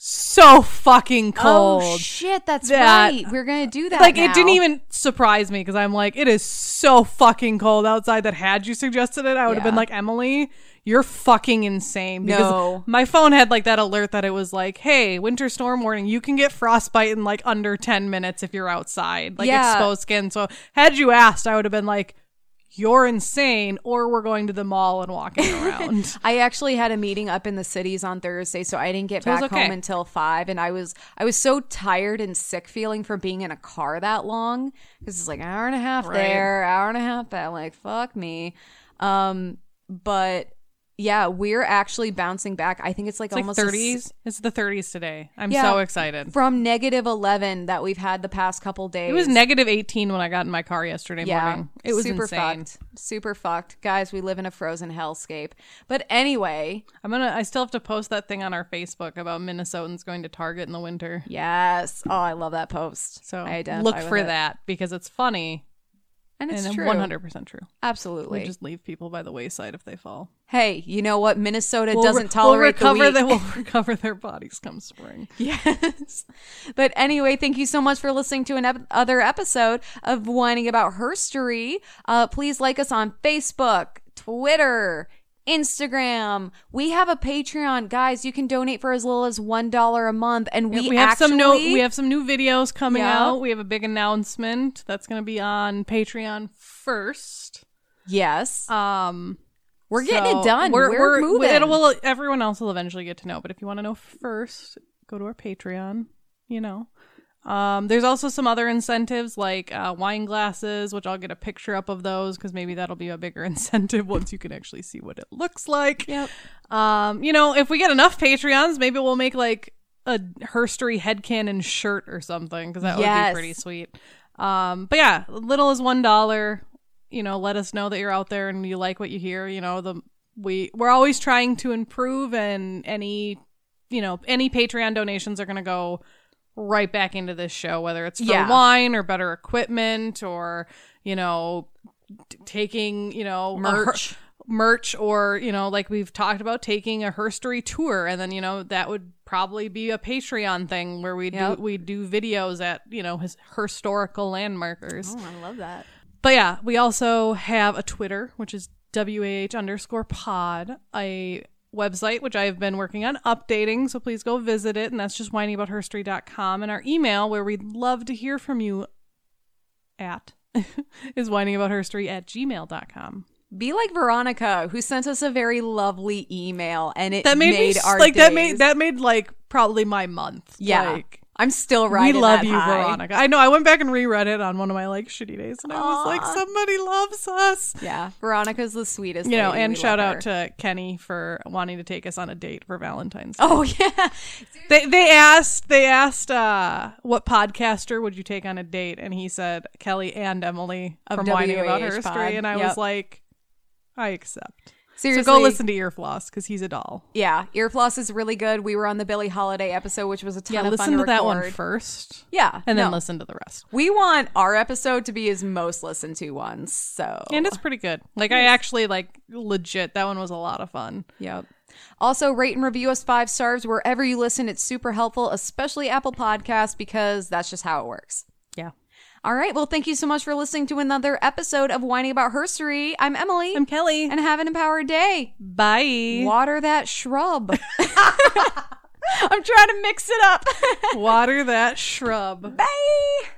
S3: so fucking cold
S2: Oh shit, that's
S3: that-
S2: right. We're gonna do that.
S3: like it didn't even surprise me because i'm like it is so fucking cold outside that had you suggested it i would have been like emily you're fucking insane because
S2: No.
S3: my phone had like that alert that it was like hey winter storm warning you can get frostbite in like under 10 minutes if you're outside like
S2: Yeah.
S3: exposed skin so had you asked i would have been like you're insane or we're going to the mall and walking [LAUGHS] around
S2: I actually had a meeting up in the cities on Thursday, so I didn't get
S3: So
S2: back
S3: okay.
S2: home until five, and I was I was so tired and sick feeling from being in a car that long because it's like an hour and a half
S3: Right.
S2: there, hour and a half back. Like fuck me. Um, but yeah, we're actually bouncing back. I think it's like
S3: it's
S2: almost s-
S3: 30s it's the 30s today i'm
S2: Yeah.
S3: so excited
S2: from negative eleven that we've had the past couple days.
S3: it was negative 18 when i got in my car yesterday morning it was
S2: super
S3: insane
S2: fucked. Super fucked, guys. We live in a frozen hellscape. But anyway,
S3: I'm gonna. I still have to post that thing on our Facebook about Minnesotans going to Target in the winter.
S2: yes. Oh, I love that post.
S3: So
S2: I
S3: look for
S2: it.
S3: that because it's funny
S2: and it's
S3: and
S2: true.
S3: 100 percent true.
S2: Absolutely.
S3: We just leave people by the wayside if they fall.
S2: hey, you know what? Minnesota
S3: We'll
S2: doesn't
S3: re-
S2: tolerate
S3: we'll recover
S2: the weak.
S3: We'll recover their bodies come spring.
S2: Yes. But anyway, thank you so much for listening to another other episode of Wining About Herstory. Uh, please like us on Facebook, Twitter, Instagram. We have a Patreon, guys. You can donate for as little as one dollar a month, and we,
S3: we have
S2: actually,
S3: some no, we have some new videos coming
S2: Yeah.
S3: out. We have a big announcement that's going to be on Patreon first.
S2: yes,
S3: Um,
S2: we're getting
S3: so
S2: it done. We're, moving.
S3: It will. Everyone else will eventually get to know, but if you want to know first, go to our Patreon. You know. Um, there's also some other incentives like uh, wine glasses, which I'll get a picture up of those because maybe that'll be a bigger [LAUGHS] incentive once you can actually see what it looks like.
S2: Yep.
S3: Um, you know, if we get enough Patreons, maybe we'll make like a herstory headcanon shirt or something because that would be pretty sweet. Um, but yeah, little as one dollar. You know, let us know that you're out there and you like what you hear. You know, the we we're always trying to improve, and any you know any Patreon donations are going to go right back into this show, whether it's for
S2: Yeah.
S3: wine or better equipment or you know t- taking you know a her-
S2: Merch.
S3: merch or you know like we've talked about taking a herstory tour and then you know that would probably be a patreon thing where we
S2: Yep.
S3: do we do videos at you know his historical landmarkers
S2: Oh, I love that.
S3: but yeah we also have a twitter which is wah underscore pod a website which i've been working on updating so please go visit it and that's just whiningaboutherstory.com and our email where we'd love to hear from you at [LAUGHS] is whiningaboutherstory at gmail.com
S2: Be like Veronica, who sent us a very lovely email, and it
S3: that made,
S2: made,
S3: me
S2: our
S3: like that made that made like probably my month.
S2: Yeah,
S3: like,
S2: I'm still riding.
S3: we love you,
S2: high.
S3: Veronica. I know. I went back and reread it on one of my like shitty days, and I was like, somebody loves us.
S2: Yeah, Veronica's the sweetest.
S3: You know,
S2: lady.
S3: and
S2: We
S3: shout out
S2: her.
S3: to Kenny for wanting to take us on a date for Valentine's. Day.
S2: Oh [LAUGHS] yeah,
S3: They they asked they asked uh what podcaster would you take on a date, and he said Kelley and Emily
S2: Of
S3: from Wining About Her
S2: pod.
S3: Story, and I
S2: Yep.
S3: was like, I accept.
S2: Seriously.
S3: So go listen to Earfloss because he's a doll.
S2: Yeah, Earfloss is really good. We were on the Billie Holiday episode, which was a ton
S3: Yeah,
S2: of
S3: listen
S2: fun
S3: to
S2: to,
S3: that one first.
S2: Yeah,
S3: and then
S2: no.
S3: listen to the rest.
S2: We want our episode to be his most listened to one. So
S3: And it's pretty good. Like I actually like legit. That one was a lot of fun.
S2: Yep. Also, rate and review us five stars wherever you listen. It's super helpful, especially Apple Podcasts, because that's just how it works. All right. Well, thank you so much for listening to another episode of Wining About Herstory. I'm Emily.
S3: I'm Kelley.
S2: and have an empowered day.
S3: Bye.
S2: Water that shrub. [LAUGHS] [LAUGHS] I'm trying to mix it up.
S3: Water that shrub.
S2: Bye.